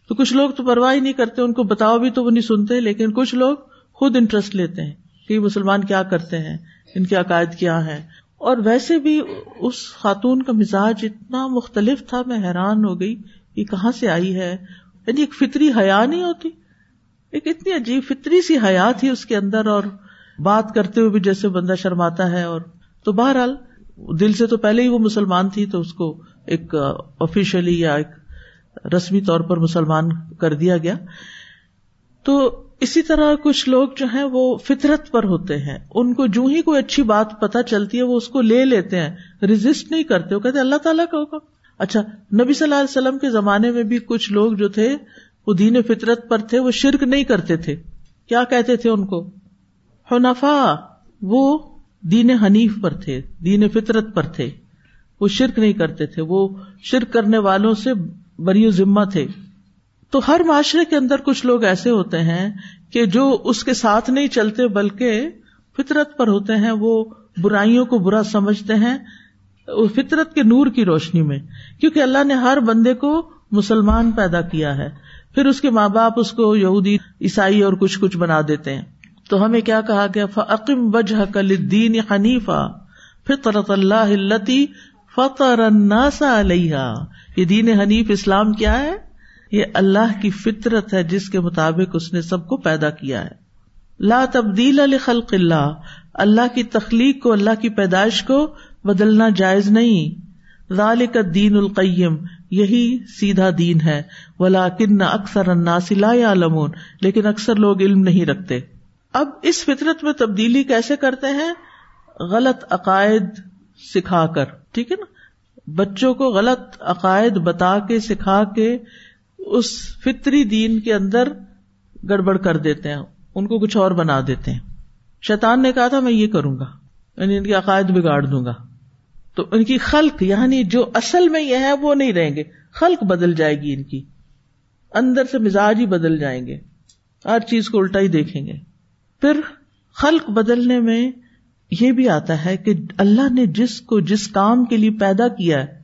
تو کچھ لوگ تو پرواہ نہیں کرتے، ان کو بتاؤ بھی تو وہ نہیں سنتے، لیکن کچھ لوگ خود انٹرسٹ لیتے ہیں کہ مسلمان کیا کرتے ہیں، ان کے عقائد کیا ہے اور ویسے بھی اس خاتون کا مزاج اتنا مختلف تھا، میں حیران ہو گئی یہ کہاں سے آئی ہے؟ یعنی ایک فطری حیا نہیں ہوتی۔ ایک اتنی عجیب فطری سی حیا تھی اس کے اندر اور بات کرتے ہوئے بھی جیسے بندہ شرماتا ہے اور تو بہرحال دل سے تو پہلے ہی وہ مسلمان تھی تو اس کو ایک آفیشلی یا ایک رسمی طور پر مسلمان کر دیا گیا۔ تو اسی طرح کچھ لوگ جو ہیں وہ فطرت پر ہوتے ہیں۔ ان کو جو ہی کوئی اچھی بات پتا چلتی ہے وہ اس کو لے لیتے ہیں۔ ریزسٹ نہیں کرتے، وہ کہتے اللہ تعالیٰ کا ہوگا اچھا نبی صلی اللہ علیہ وسلم کے زمانے میں بھی کچھ لوگ جو تھے، وہ دین فطرت پر تھے، وہ شرک نہیں کرتے تھے۔ کیا کہتے تھے ان کو؟ حنفا وہ دین حنیف پر تھے، دین فطرت پر تھے۔ وہ شرک نہیں کرتے تھے، وہ شرک کرنے والوں سے بری ذمہ تھے۔ تو ہر معاشرے کے اندر کچھ لوگ ایسے ہوتے ہیں کہ جو اس کے ساتھ نہیں چلتے، بلکہ فطرت پر ہوتے ہیں، وہ برائیوں کو برا سمجھتے ہیں فطرت کے نور کی روشنی میں، کیونکہ اللہ نے ہر بندے کو مسلمان پیدا کیا ہے۔ پھر اس کے ماں باپ اس کو یہودی، عیسائی اور کچھ کچھ بنا دیتے ہیں۔ تو ہمیں کیا کہا گیا؟ فعقم وجہ کل دین حنیفہ فطرت اللہ فطر علیہ یہ دین حنیف اسلام کیا ہے؟ یہ اللہ کی فطرت ہے جس کے مطابق اس نے سب کو پیدا کیا ہے۔ لا تبدیل خلق اللہ۔ اللہ کی تخلیق کو، اللہ کی پیدائش کو بدلنا جائز نہیں۔ ذالک دین القیم، یہی سیدھا دین ہے۔ ولا کن اکثر یعلمون، لیکن اکثر لوگ علم نہیں رکھتے۔ اب اس فطرت میں تبدیلی کیسے کرتے ہیں؟ غلط عقائد سکھا کر، ٹھیک ہے نا؟ بچوں کو غلط عقائد بتا کے، سکھا کے اس فطری دین کے اندر گڑبڑ کر دیتے ہیں۔ ان کو کچھ اور بنا دیتے ہیں۔ شیطان نے کہا تھا، میں یہ کروں گا یعنی ان کے عقائد بگاڑ دوں گا۔ تو ان کی خلق یعنی جو اصل میں یہ ہے، وہ نہیں رہیں گے۔ خلق بدل جائے گی ان کی۔ اندر سے مزاج ہی بدل جائیں گے۔ ہر چیز کو الٹا ہی دیکھیں گے۔ پھر خلق بدلنے میں یہ بھی آتا ہے کہ اللہ نے جس کو جس کام کے لیے پیدا کیا ہے،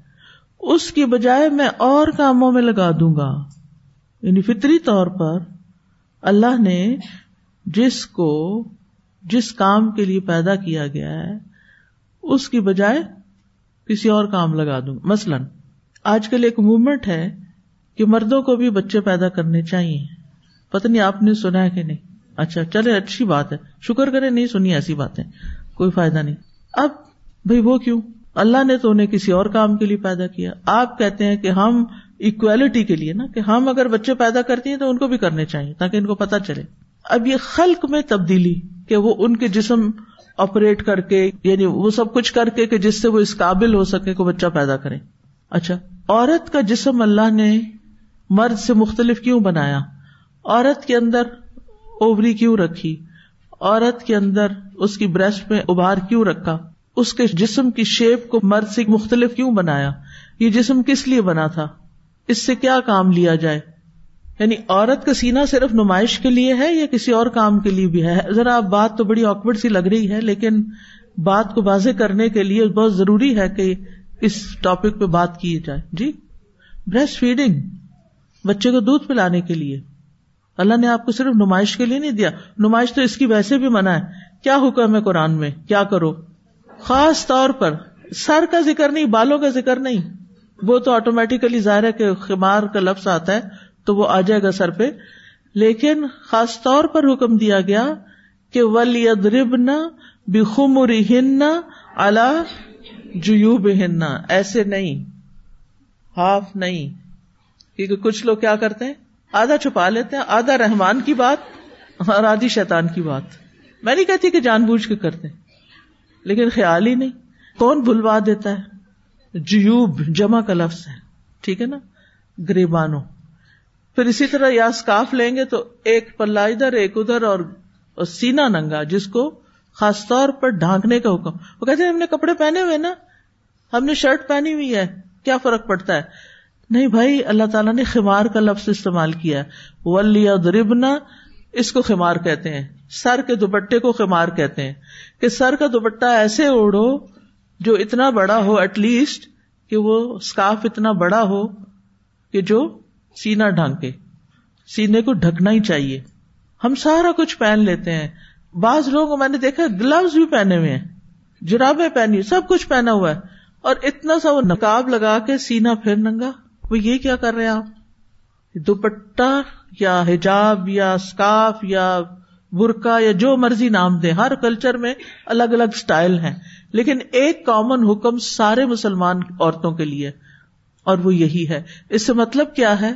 اس کی بجائے میں اور کاموں میں لگا دوں گا۔ یعنی فطری طور پر اللہ نے جس کو جس کام کے لیے پیدا کیا گیا ہے، اس کی بجائے کسی اور کام لگا دوں مثلاً، آج کل ایک موومنٹ ہے کہ مردوں کو بھی بچے پیدا کرنے چاہیے۔ پتہ نہیں آپ نے سنا ہے کہ نہیں۔ اچھا چلے، اچھی بات ہے۔ شکر کرے نہیں سنی، ایسی باتیں کوئی فائدہ نہیں۔ اب بھائی وہ کیوں؟ اللہ نے تو انہیں کسی اور کام کے لیے پیدا کیا۔ آپ کہتے ہیں کہ ہم اکویلٹی کے لیے نا، کہ ہم اگر بچے پیدا کرتی ہیں تو ان کو بھی کرنے چاہیے تاکہ ان کو پتا چلے۔ اب یہ خلق میں تبدیلی کہ وہ ان کے جسم آپریٹ کر کے یعنی وہ سب کچھ کر کے کہ جس سے وہ اس قابل ہو سکے کو بچہ پیدا کرے۔ اچھا عورت کا جسم اللہ نے مرد سے مختلف کیوں بنایا؟ عورت کے اندر اوبری کیوں رکھی؟ عورت کے اندر اس کی بریسٹ میں ابھار کیوں رکھا؟ اس کے جسم کی شیپ کو مرد سے مختلف کیوں بنایا؟ یہ جسم کس لیے بنا تھا؟ اس سے کیا کام لیا جائے؟ یعنی عورت کا سینا صرف نمائش کے لیے ہے یا کسی اور کام کے لیے بھی ہے؟ ذرا آپ بات تو بڑی آکورڈ سی لگ رہی ہے، لیکن بات کو واضح کرنے کے لیے بہت ضروری ہے کہ اس ٹاپک پہ بات کی جائے۔ جی؟ بریسٹ فیڈنگ بچے کو دودھ پلانے کے لیے۔ اللہ نے آپ کو صرف نمائش کے لیے نہیں دیا۔ نمائش تو اس کی ویسے بھی منع ہے۔ کیا حکم ہے قرآن میں؟ کیا کرو؟ خاص طور پر سر کا ذکر نہیں، بالوں کا ذکر نہیں۔ وہ تو آٹومیٹیکلی ظاہر ہے کہ خمار کا لفظ آتا ہے۔ تو وہ آ جائے گا سر پہ۔ لیکن خاص طور پر حکم دیا گیا کہ ولید ربنا بخمر ہن اللہ جیوب ہن ایسے نہیں۔ ہاف نہیں۔ کیونکہ کچھ لوگ کیا کرتے ہیں؟ آدھا چھپا لیتے ہیں۔ آدھا رحمان کی بات اور آدھی شیطان کی بات۔ میں نہیں کہتی کہ جان بوجھ کے کرتے لیکن خیال ہی نہیں۔ کون بھلوا دیتا ہے؟ جیوب جمع کا لفظ ہے۔ ٹھیک ہے نا؟ گریبانو پھر اسی طرح یا اسکاف لیں گے تو ایک پلہ ادھر، ایک ادھر اور سینا ننگا، جس کو خاص طور پر ڈھانکنے کا حکم۔ وہ کہتے ہیں، ہم نے کپڑے پہنے ہوئے نا؟ ہم نے شرٹ پہنی ہوئی ہے، کیا فرق پڑتا ہے؟ نہیں بھائی، اللہ تعالیٰ نے خمار کا لفظ استعمال کیا ولی دربنا اس کو خمار کہتے ہیں۔ سر کے دوپٹے کو خمار کہتے ہیں۔ کہ سر کا دوپٹہ ایسے اوڑھو جو اتنا بڑا ہو ایٹ لیسٹ کہ وہ اسکارف اتنا بڑا ہو کہ جو سینا ڈھانکے۔ سینے کو ڈھکنا ہی چاہیے۔ ہم سارا کچھ پہن لیتے ہیں۔ بعض لوگ میں نے دیکھا گلوز بھی پہنے ہوئے ہیں۔ جرابیں پہنی سب کچھ پہنا ہوا ہے۔ اور اتنا سا وہ نقاب لگا کے سینا پھر ننگا۔ وہ یہ کیا کر رہے ہیں آپ؟ دوپٹہ یا حجاب یا اسکارف یا برقع یا جو مرضی نام دے ہر کلچر میں الگ الگ اسٹائل ہیں۔ لیکن ایک کامن حکم سارے مسلمان عورتوں کے لیے اور وہ یہی ہے۔ اس سے مطلب کیا ہے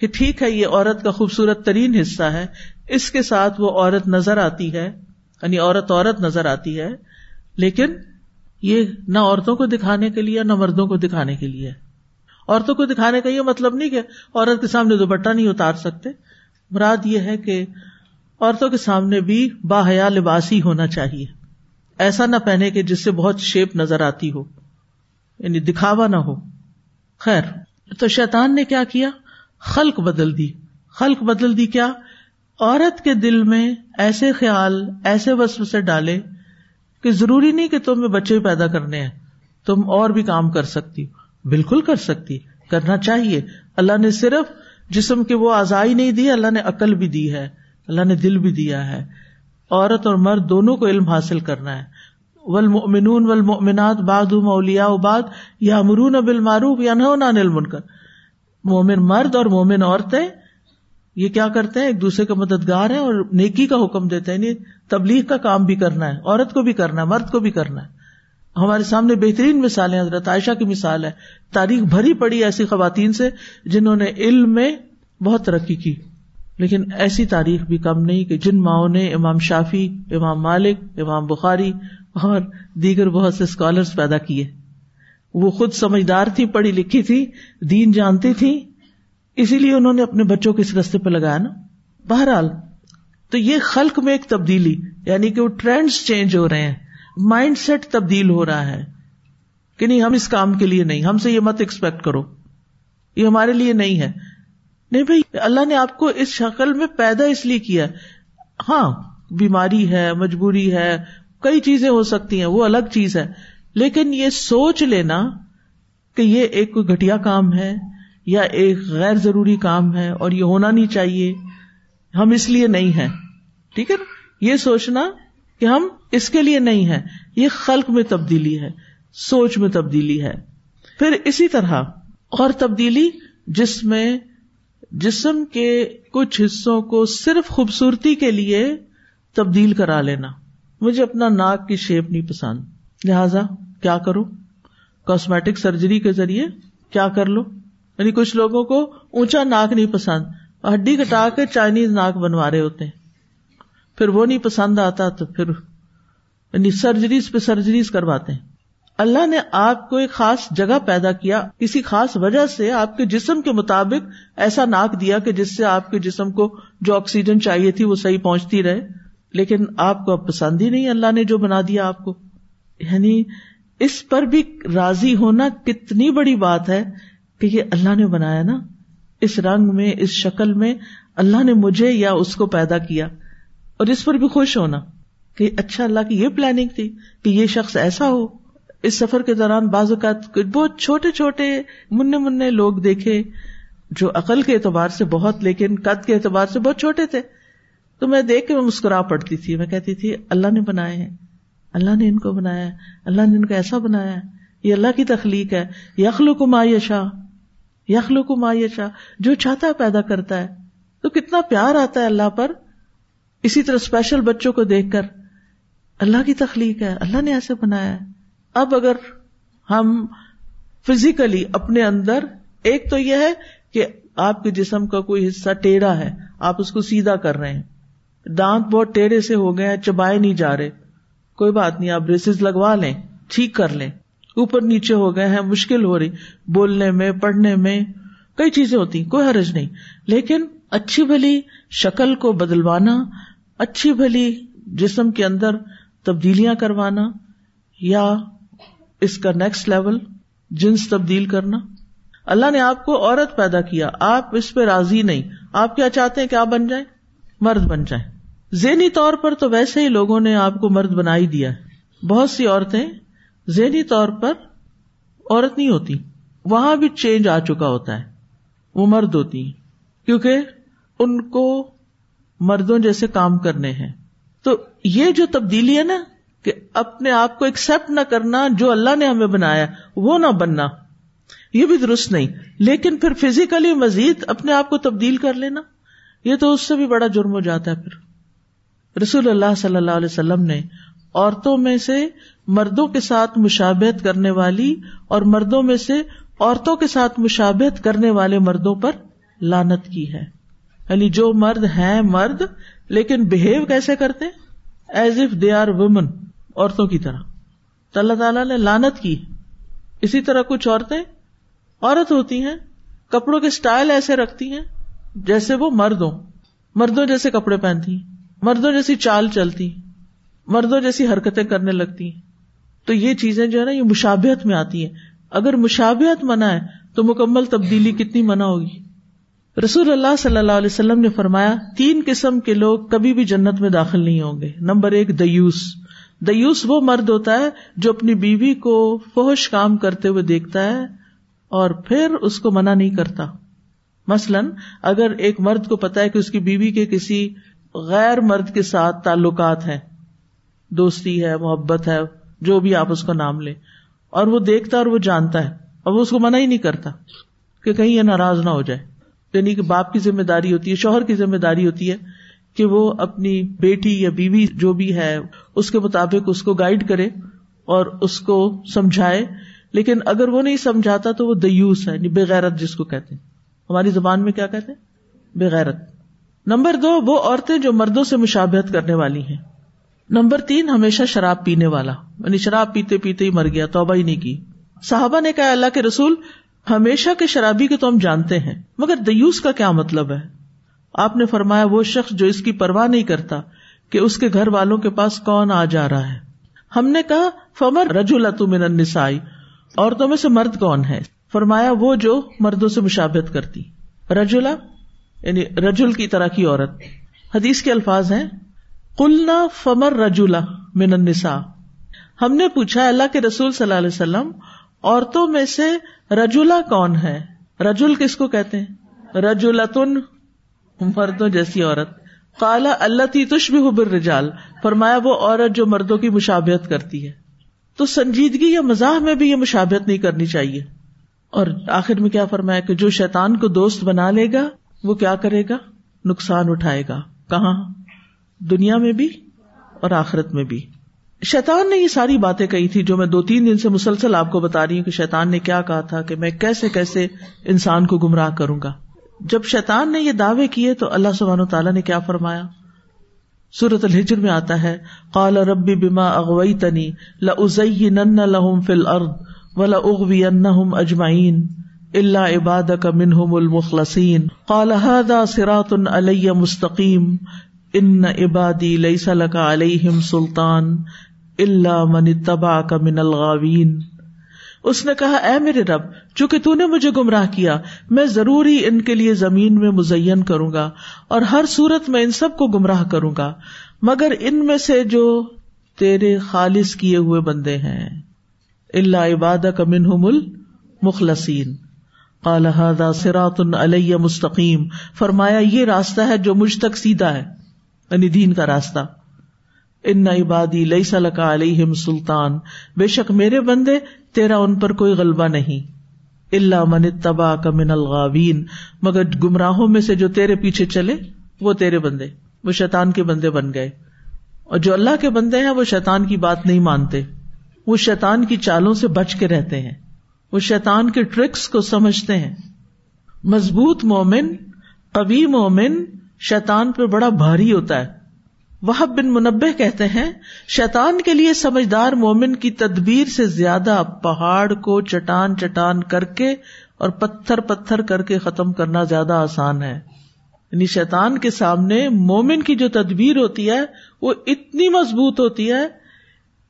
کہ ٹھیک ہے، یہ عورت کا خوبصورت ترین حصہ ہے۔ اس کے ساتھ وہ عورت نظر آتی ہے یعنی عورت عورت نظر آتی ہے، لیکن یہ نہ عورتوں کو دکھانے کے لیے، نہ مردوں کو دکھانے کے لیے۔ عورتوں کو دکھانے کا یہ مطلب نہیں کہ عورت کے سامنے دوپٹہ نہیں اتار سکتے۔ مراد یہ ہے کہ عورتوں کے سامنے بھی باحیا لباس ہی ہونا چاہیے۔ ایسا نہ پہنے کہ جس سے بہت شیپ نظر آتی ہو یعنی دکھاوا نہ ہو۔ خیر، تو شیطان نے کیا کیا؟ خلق بدل دی۔ خلق بدل دی کیا؟ عورت کے دل میں ایسے خیال، ایسے وصف سے ڈالے کہ ضروری نہیں کہ تمہیں بچے پیدا کرنے ہیں، تم اور بھی کام کر سکتی، بالکل کر سکتی، کرنا چاہیے۔ اللہ نے صرف جسم کے وہ آزائی نہیں دی، اللہ نے عقل بھی دی ہے، اللہ نے دل بھی دیا ہے۔ عورت اور مرد دونوں کو علم حاصل کرنا ہے۔ ولمنون ولمنات باد مولیا اباد یا امرون ابل معروف یا نہ مومن مرد اور مومن عورتیں یہ کیا کرتے ہیں؟ ایک دوسرے کا مددگار ہے اور نیکی کا حکم دیتے ہیں یعنی تبلیغ کا کام بھی کرنا ہے، عورت کو بھی کرنا ہے، مرد کو بھی کرنا ہے۔ ہمارے سامنے بہترین مثالیں حضرت عائشہ کی مثال ہے۔ تاریخ بھری پڑی ایسی خواتین سے جنہوں نے علم میں بہت ترقی کی۔ لیکن ایسی تاریخ بھی کم نہیں کہ جن ماؤں نے امام شافی امام مالک، امام بخاری اور دیگر بہت سے اسکالرس پیدا کیے۔ وہ خود سمجھدار تھی پڑھی لکھی تھی دین جانتی تھی اسی لیے انہوں نے اپنے بچوں کو اس رستے پہ لگایا نا۔ بہرحال، تو یہ خلق میں ایک تبدیلی یعنی کہ وہ ٹرینڈس چینج ہو رہے ہیں۔ مائنڈ سیٹ تبدیل ہو رہا ہے کہ نہیں، ہم اس کام کے لیے نہیں، ہم سے یہ مت ایکسپیکٹ کرو۔ یہ ہمارے لیے نہیں ہے۔ نہیں بھائی، اللہ نے آپ کو اس شکل میں پیدا اس لیے کیا۔ ہاں بیماری ہے، مجبوری ہے کئی چیزیں ہو سکتی ہیں، وہ الگ چیز ہے لیکن یہ سوچ لینا کہ یہ ایک کوئی گٹیا کام ہے یا ایک غیر ضروری کام ہے اور یہ ہونا نہیں چاہیے، ہم اس لیے نہیں ہے ٹھیک ہے نا؟ یہ سوچنا کہ ہم اس کے لیے نہیں ہے یہ خلق میں تبدیلی ہے، سوچ میں تبدیلی ہے۔ پھر اسی طرح اور تبدیلی جس میں جسم کے کچھ حصوں کو صرف خوبصورتی کے لیے تبدیل کرا لینا۔ مجھے اپنا ناک کی شیپ نہیں پسند۔ لہذا کیا کرو کاسمیٹک سرجری کے ذریعے کیا کر لو یعنی کچھ لوگوں کو اونچا ناک نہیں پسند۔ ہڈی کٹا کے چائنیز ناک بنوا رہے ہوتے ہیں۔ پھر وہ نہیں پسند آتا تو پھر یعنی سرجریز پہ سرجریز کرواتے ہیں۔ اللہ نے آپ کو ایک خاص جگہ پیدا کیا۔ کسی خاص وجہ سے آپ کے جسم کے مطابق ایسا ناک دیا کہ جس سے آپ کے جسم کو جو آکسیجن چاہیے تھی وہ صحیح پہنچتی رہے۔ لیکن آپ کو اب پسند ہی نہیں اللہ نے جو بنا دیا آپ کو۔ یعنی اس پر بھی راضی ہونا کتنی بڑی بات ہے کہ یہ اللہ نے بنایا نا۔ اس رنگ میں، اس شکل میں اللہ نے مجھے یا اس کو پیدا کیا۔ اور اس پر بھی خوش ہونا کہ اچھا اللہ کی یہ پلاننگ تھی کہ یہ شخص ایسا ہو۔ اس سفر کے دوران بعض اوقات بہت چھوٹے چھوٹے، منہ منہ لوگ دیکھے جو عقل کے اعتبار سے بہت، لیکن قد کے اعتبار سے بہت چھوٹے تھے۔ تو میں دیکھ کے میں مسکرا پڑتی تھی، میں کہتی تھی، اللہ نے بنائے ہیں، اللہ نے ان کو بنایا اللہ نے ان کو ایسا بنایا ہے، یہ اللہ کی تخلیق ہے یخلو کو مایشا یخلو کو مایشا جو چاہتا ہے پیدا کرتا ہے۔ تو کتنا پیار آتا ہے اللہ پر، اسی طرح اسپیشل بچوں کو دیکھ کر۔ اللہ کی تخلیق ہے، اللہ نے ایسے بنایا ہے۔ اب اگر ہم فزیکلی اپنے اندر، ایک تو یہ ہے کہ آپ کے جسم کا کوئی حصہ ٹیڑھا ہے، آپ اس کو سیدھا کر رہے ہیں۔ دانت بہت ٹیڑھے سے ہو گئے ہیں، چبائے نہیں جا رہے۔ کوئی بات نہیں، آپ بریسز لگوا لیں، ٹھیک کر لیں۔ اوپر نیچے ہو گئے ہیں، مشکل ہو رہی۔ بولنے میں، پڑھنے میں کئی چیزیں ہوتی کوئی حرج نہیں۔ لیکن اچھی بھلی شکل کو بدلوانا، اچھی بھلی جسم کے اندر تبدیلیاں کروانا، یا اس کا نیکسٹ لیول جنس تبدیل کرنا۔ اللہ نے آپ کو عورت پیدا کیا، آپ اس پہ راضی نہیں۔ آپ کیا چاہتے ہیں کہ آپ بن جائیں؟ مرد بن جائیں۔ ذہنی طور پر تو ویسے ہی لوگوں نے آپ کو مرد بنا ہی دیا ہے۔ بہت سی عورتیں ذہنی طور پر عورت نہیں ہوتی، وہاں بھی چینج آ چکا ہوتا ہے۔ وہ مرد ہوتی ہیں۔ کیونکہ ان کو مردوں جیسے کام کرنے ہیں۔ تو یہ جو تبدیلی ہے نا کہ اپنے آپ کو ایکسپٹ نہ کرنا جو اللہ نے ہمیں بنایا، وہ نہ بننا، یہ بھی درست نہیں۔ لیکن پھر فزیکلی مزید اپنے آپ کو تبدیل کر لینا، یہ تو اس سے بھی بڑا جرم ہو جاتا ہے پھر۔ رسول اللہ صلی اللہ علیہ وسلم نے عورتوں میں سے مردوں کے ساتھ مشابہت کرنے والی اور مردوں میں سے عورتوں کے ساتھ مشابہت کرنے والے مردوں پر لانت کی ہے۔ یعنی جو مرد ہیں مرد، لیکن بہیو کیسے کرتے؟ As if they are women عورتوں کی طرح۔ تو اللہ تعالیٰ نے لانت کی۔ اسی طرح کچھ عورتیں عورت ہوتی ہیں، کپڑوں کے اسٹائل ایسے رکھتی ہیں جیسے وہ مرد ہوں۔ مردوں جیسے کپڑے پہنتی مردوں جیسی چال چلتی، مردوں جیسی حرکتیں کرنے لگتی۔ تو یہ چیزیں جو ہے نا، یہ مشابہت میں آتی ہیں۔ اگر مشابہت منع ہے، تو مکمل تبدیلی کتنی منع ہوگی؟ رسول اللہ صلی اللہ علیہ وسلم نے فرمایا، تین قسم کے لوگ کبھی بھی جنت میں داخل نہیں ہوں گے۔ نمبر ایک، دیوس۔ دیوس وہ مرد ہوتا ہے جو اپنی بیوی کو فوش کام کرتے ہوئے دیکھتا ہے اور پھر اس کو منع نہیں کرتا۔ مثلاً، اگر ایک مرد کو پتا ہے کہ اس کی بیوی کے کسی غیر مرد کے ساتھ تعلقات ہیں۔ دوستی ہے، محبت ہے، جو بھی آپ اس کا نام لیں۔ اور وہ دیکھتا اور وہ جانتا ہے، اور وہ اس کو منع ہی نہیں کرتا کہ کہیں یہ ناراض نہ ہو جائے۔ یعنی کہ باپ کی ذمہ داری ہوتی ہے، شوہر کی ذمہ داری ہوتی ہے کہ وہ اپنی بیٹی یا بیوی جو بھی ہے، اس کے مطابق اس کو گائڈ کرے اور اس کو سمجھائے۔ لیکن اگر وہ نہیں سمجھاتا تو وہ دیوس ہے یعنی بےغیرت جس کو کہتے ہیں۔ ہماری زبان میں کیا کہتے ہیں؟ بےغیرت نمبر دو، وہ عورتیں جو مردوں سے مشابہت کرنے والی ہیں۔ نمبر تین، ہمیشہ شراب پینے والا۔ یعنی شراب پیتے پیتے ہی مر گیا، توبہ ہی نہیں کی۔ صحابہ نے کہا، اللہ کے رسول، ہمیشہ کے شرابی کو تو ہم جانتے ہیں، مگر دیوس کا کیا مطلب ہے؟ آپ نے فرمایا، وہ شخص جو اس کی پرواہ نہیں کرتا کہ اس کے گھر والوں کے پاس کون آ جا رہا ہے۔ ہم نے کہا، فمر رجولا تم نسائی عورتوں میں سے مرد کون ہے؟ فرمایا، وہ جو مردوں سے مشابت کرتی۔ رجولا یعنی رجول کی طرح کی عورت۔ حدیث کے الفاظ ہیں کلنا فمر رجولا من النساء۔ ہم نے پوچھا اللہ کے رسول صلی اللہ علیہ وسلم، عورتوں میں سے رجولا کون ہے؟ رجول کس کو کہتے ہیں؟ رجولتن، مردوں جیسی عورت۔ کالا اللہ تی تش بھی رجال فرمایا، وہ عورت جو مردوں کی مشابت کرتی ہے۔ تو سنجیدگی یا مزاح میں بھی یہ مشابت نہیں کرنی چاہیے۔ اور آخر میں کیا فرمایا کہ جو شیطان کو دوست بنا لے گا وہ کیا کرے گا؟ نقصان اٹھائے گا۔ کہاں؟ دنیا میں بھی اور آخرت میں بھی۔ شیطان نے یہ ساری باتیں کہی تھی جو میں دو تین دن سے مسلسل آپ کو بتا رہی ہوں کہ شیطان نے کیا کہا تھا کہ میں کیسے کیسے انسان کو گمراہ کروں گا۔ جب شیطان نے یہ دعوے کیے تو اللہ سبحان و تعالیٰ نے کیا فرمایا؟ سورت الحجر میں آتا ہے، قال ربی بما اغوئی تنی لن لہم فل ارد و لغوی انہم اجمعین۔ اللہ عباد کا منہم المخلصین. قال هذا صراط علیہ مستقیم. ان عبادی لئی لکا علیہم سلطان اللہ من تبا کا من الغاوین. اس نے کہا، اے میرے رب، چونکہ تو نے مجھے گمراہ کیا، میں ضرور ہی ان کے لیے زمین میں مزین کروں گا اور ہر صورت میں ان سب کو گمراہ کروں گا، مگر ان میں سے جو تیرے خالص کیے ہوئے بندے ہیں. اللہ عباد کا منہ مل مخلصین قالحدہ سرات علیہ مستقیم۔ فرمایا، یہ راستہ ہے جو مجھ تک سیدھا ہے یعنی دین کا راستہ۔ ان عبادی لئی سلکا علیہم سلطان۔ بے شک میرے بندے، تیرا ان پر کوئی غلبہ نہیں۔ اللہ من تبا کا من الغاوین۔ مگر گمراہوں میں سے جو تیرے پیچھے چلے، وہ تیرے بندے، وہ شیطان کے بندے بن گئے۔ اور جو اللہ کے بندے ہیں، وہ شیطان کی بات نہیں مانتے۔ وہ شیطان کی چالوں سے بچ کے رہتے ہیں۔ وہ شیطان کے ٹرکس کو سمجھتے ہیں۔ مضبوط مومن قبی مومن شیطان پہ بڑا بھاری ہوتا ہے۔ وہ بن منبع کہتے ہیں، شیطان کے لیے سمجھدار مومن کی تدبیر سے زیادہ پہاڑ کو چٹان چٹان کر کے اور پتھر پتھر کر کے ختم کرنا زیادہ آسان ہے۔ یعنی شیطان کے سامنے مومن کی جو تدبیر ہوتی ہے، وہ اتنی مضبوط ہوتی ہے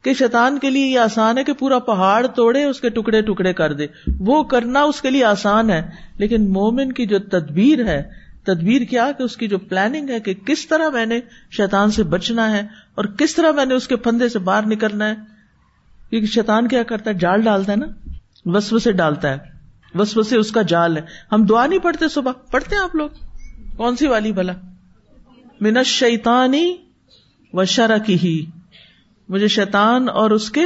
کہ شیطان کے لیے یہ آسان ہے کہ پورا پہاڑ توڑے، اس کے ٹکڑے ٹکڑے کر دے۔ وہ کرنا اس کے لیے آسان ہے، لیکن مومن کی جو تدبیر ہے، تدبیر کیا کہ اس کی جو پلاننگ ہے کہ کس طرح میں نے شیتان سے بچنا ہے اور کس طرح میں نے اس کے پندے سے باہر نکلنا ہے۔ کیونکہ شیتان کیا کرتا ہے؟ جال ڈالتا ہے نا؟ وسو سے ڈالتا ہے۔ وسو سے اس کا جال ہے۔ ہم دعا نہیں پڑھتے صبح۔ پڑھتے ہیں آپ لوگ؟ کون سی والی بلا؟ منش شیتانی و شرک ہی مجھے شیتان اور اس کے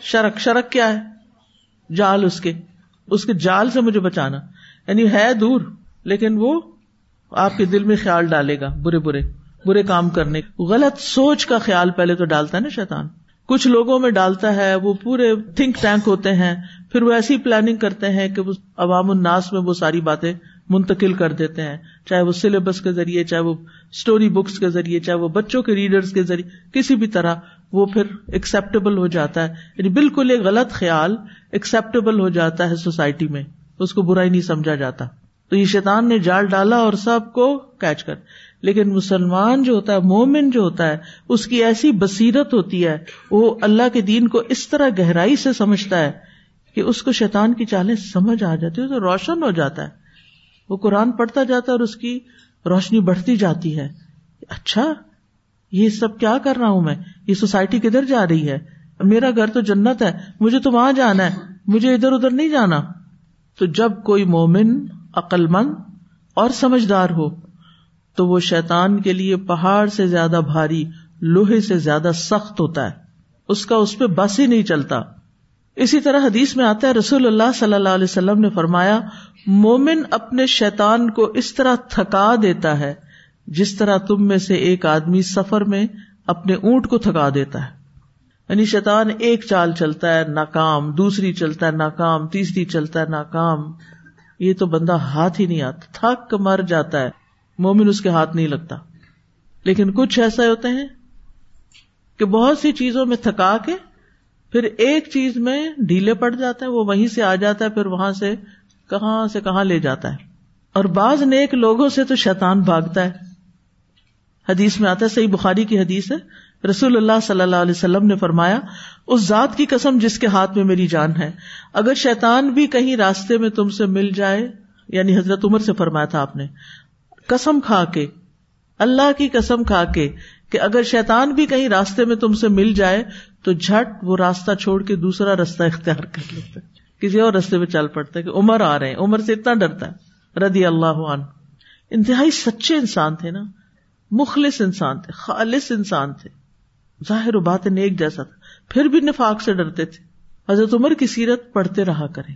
شرک شرک کیا ہے؟ جال اس کے اس کے جال سے مجھے بچانا۔ یعنی ہے دور، لیکن وہ آپ کے دل میں خیال ڈالے گا برے برے برے کام کرنے۔ غلط سوچ کا خیال پہلے تو ڈالتا ہے نا شیطان۔ کچھ لوگوں میں ڈالتا ہے، وہ پورے تھنک ٹینک ہوتے ہیں، پھر وہ ایسی پلاننگ کرتے ہیں کہ وہ عوام الناس میں وہ ساری باتیں منتقل کر دیتے ہیں۔ چاہے وہ سلیبس کے ذریعے، چاہے وہ اسٹوری بکس کے ذریعے، چاہے وہ بچوں کے ریڈرز کے ذریعے، کسی بھی طرح۔ وہ پھر ایکسپٹیبل ہو جاتا ہے۔ یعنی بالکل ایک غلط خیال ایکسپٹیبل ہو جاتا ہے سوسائٹی میں۔ اس کو برا ہی نہیں سمجھا جاتا۔ تو یہ شیطان نے جال ڈالا اور سب کو کیچ کر۔ لیکن مسلمان جو ہوتا ہے، مومن جو ہوتا ہے، اس کی ایسی بصیرت ہوتی ہے۔ وہ اللہ کے دین کو اس طرح گہرائی سے سمجھتا ہے کہ اس کو شیطان کی چالیں سمجھ آ جاتی ہے تو روشن ہو جاتا ہے۔ وہ قرآن پڑھتا جاتا ہے اور اس کی روشنی بڑھتی جاتی ہے۔ اچھا یہ سب کیا کر رہا ہوں میں؟ یہ سوسائٹی کدھر جا رہی ہے؟ میرا گھر تو جنت ہے، مجھے تو وہاں جانا ہے، مجھے ادھر ادھر نہیں جانا۔ تو جب کوئی مومن عقل مند اور سمجھدار ہو، تو وہ شیطان کے لیے پہاڑ سے زیادہ بھاری، لوہے سے زیادہ سخت ہوتا ہے۔ اس کا اس پہ بس ہی نہیں چلتا۔ اسی طرح حدیث میں آتا ہے، رسول اللہ صلی اللہ علیہ وسلم نے فرمایا، مومن اپنے شیطان کو اس طرح تھکا دیتا ہے جس طرح تم میں سے ایک آدمی سفر میں اپنے اونٹ کو تھکا دیتا ہے۔ یعنی شیطان ایک چال چلتا ہے، ناکام، دوسری چلتا ہے، ناکام، تیسری چلتا ہے، ناکام۔ یہ تو بندہ ہاتھ ہی نہیں آتا، تھک مر جاتا ہے۔ مومن اس کے ہاتھ نہیں لگتا۔ لیکن کچھ ایسا ہوتے ہیں کہ بہت سی چیزوں میں تھکا کے پھر ایک چیز میں ڈھیلے پڑ جاتا ہے، وہ وہیں سے آ جاتا ہے، پھر وہاں سے کہاں سے کہاں لے جاتا ہے۔ اور بعض نیک لوگوں سے تو شیطان بھاگتا ہے۔ حدیث میں آتا ہے، صحیح بخاری کی حدیث ہے۔ رسول اللہ صلی اللہ علیہ وسلم نے فرمایا، اس ذات کی قسم جس کے ہاتھ میں میری جان ہے، اگر شیطان بھی کہیں راستے میں تم سے مل جائے یعنی حضرت عمر سے فرمایا تھا آپ نے، قسم کھا کے، اللہ کی قسم کھا کے کہ اگر شیطان بھی کہیں راستے میں تم سے مل جائے، تو جھٹ وہ راستہ چھوڑ کے دوسرا راستہ اختیار کر لیتا ہے۔ کسی اور راستے میں چل پڑتا ہے کہ عمر آ رہے ہیں، عمر سے اتنا ڈرتا ہے۔ ردی اللہ عنہ۔ انتہائی سچے انسان تھے نا۔ مخلص انسان تھے، خالص انسان تھے۔ ظاہر و بات نیک جیسا تھا۔ پھر بھی نفاق سے ڈرتے تھے۔ حضرت عمر کی سیرت پڑھتے رہا کریں۔